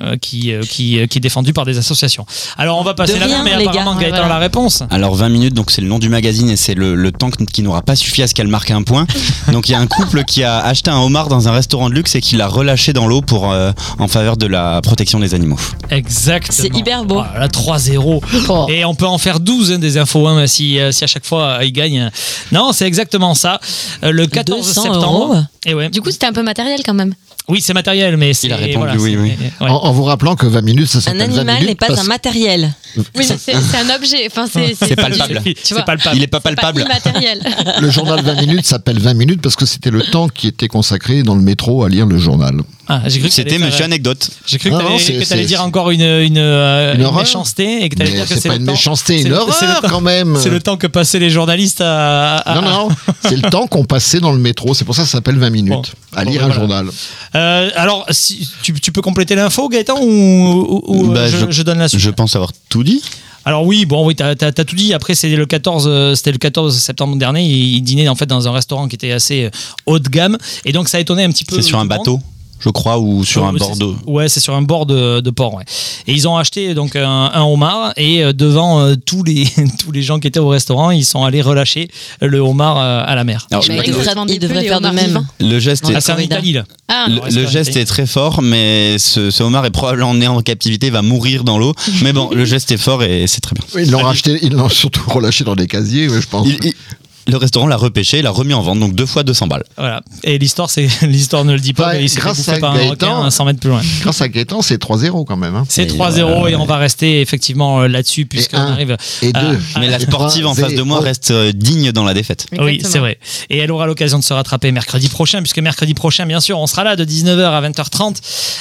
Euh, qui, euh, qui, euh, qui est défendu par des associations. Alors on va passer la main, mais apparemment gars. Gaëtan a la réponse. Alors 20 minutes, donc c'est le nom du magazine et c'est le, le temps qui n'aura pas suffi à ce qu'elle marque un point. Donc il y a un couple qui a acheté un homard dans un restaurant de luxe et qui l'a relâché dans l'eau pour euh, en faveur de la protection des animaux. Exactement. C'est hyper beau. Là là, 3-0. Oh. Et on peut en faire 12 hein, des infos hein, si, si à chaque fois euh, il gagne. Non, c'est exactement ça. Euh, le 14 200 septembre. euros. Et ouais. Du coup, c'était un peu matériel quand même. Oui, c'est matériel, mais c'est. a répondu voilà, oui, oui. ouais. En, en vous rappelant que 20 minutes, ça Un s'appelle 20 animal n'est pas parce- un matériel. Oui, c'est un objet. Enfin, c'est palpable. Tu vois. palpable. Il est pas pas palpable. immatériel. Le journal 20 minutes s'appelle 20 minutes parce que c'était le temps qui était consacré dans le métro à lire le journal. Ah, j'ai cru que C'était Monsieur Anecdote. J'ai cru que Ah t'allais c'est- dire encore une, une, euh, Une méchanceté et que t'allais Mais dire que c'est pas une temps- méchanceté, une le- c'est le horreur temps- quand même. C'est le temps que passaient les journalistes à. à- Non, non, c'est le temps qu'on passait dans le métro. C'est pour ça que ça s'appelle 20 minutes. Bon. À Bon, lire ben un voilà. journal. Euh, alors, si, tu, tu peux compléter l'info, Gaëtan, ou, ou- ou, Bah, je, je- je donne la suite? Je pense avoir tout dit. Alors oui, bon, oui, t'as as, tout dit. Après, c'est le 14, euh, c'était le 14 septembre dernier. Il, il dînait en fait dans un restaurant qui était assez euh, haut de gamme, et donc ça a étonné un petit peu. C'est sur un monde. bateau, je crois, ou sur un bord d'eau. Ouais, c'est sur un bord de, de port. Ouais. Et ils ont acheté donc un, un homard et euh, devant euh, tous les tous les gens qui étaient au restaurant, ils sont allés relâcher le homard euh, à la mer. Alors, Je le- croyais que devrait- vous vendiez il devrait plus les faire de même. le geste est Ah, en. Italie là. Ah, Le, geste est très fort, mais ce, ce homard est probablement né en captivité, va mourir dans l'eau. Mais bon, le geste est fort et c'est très bien. Ils l'ont racheté, ils l'ont surtout relâché dans des casiers, je pense. Il- il- le restaurant l'a repêché, l'a remis en vente, donc deux fois 200 balles. Voilà. Et l'histoire, c'est l'histoire ne le dit pas, Ouais, mais il s'est fait grâce bouffer à par un Gaëtan. requin à 100 mètres plus loin. Grâce à Gaëtan, c'est 3-0 quand même. hein. C'est Et 3-0 et on va rester effectivement euh, là-dessus puisqu'on arrive. Et deux. ah, Mais la sportive en face de moi reste euh, digne dans la défaite. Oui, c'est vrai. Et elle aura l'occasion de se rattraper mercredi prochain, puisque mercredi prochain, bien sûr, on sera là de 19h à 20h30.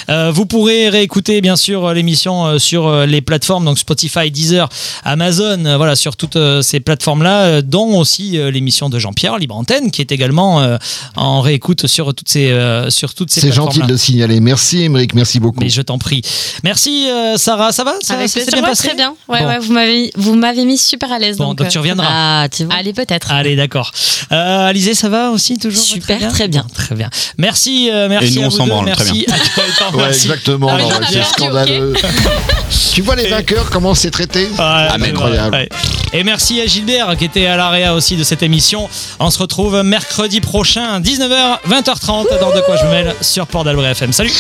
Euh, vous pourrez réécouter, bien sûr, l'émission sur les plateformes, donc Spotify, Deezer, Amazon, voilà, sur toutes ces plateformes-là, dont aussi l'émission de Jean-Pierre Libre Antenne, qui est également euh, en réécoute sur toutes ces, euh, sur toutes ces C'est gentil de le signaler. Merci, Émeric, merci beaucoup. Mais je t'en prie. Merci, euh, Sarah. Ça va? Ça, Avec ça s'est plaisir. bien Ouais, passé? très bien. Ouais, Bon. ouais, vous m'avez vous m'avez mis super à l'aise. Bon, donc, donc euh, tu reviendras. Ah, tu vois. Allez, peut-être. Allez, d'accord. Euh, Alizé, ça va aussi toujours? Super, très bien. Bon, Très bien. Merci, euh, merci Et nous, à on s'en branle, très Ouais, exactement. Ah, c'est scandaleux. tu vois les vainqueurs, comment c'est traité? Ah, incroyable. ouais. Et merci à Gilbert qui était à l'AREA aussi de émission. On se retrouve mercredi prochain, 19h, 20h30 dans De quoi je me mêle sur Port d'Albret FM. Salut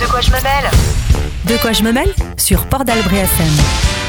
De quoi je me mêle? De quoi je me mêle? Sur Port d'Albret FM.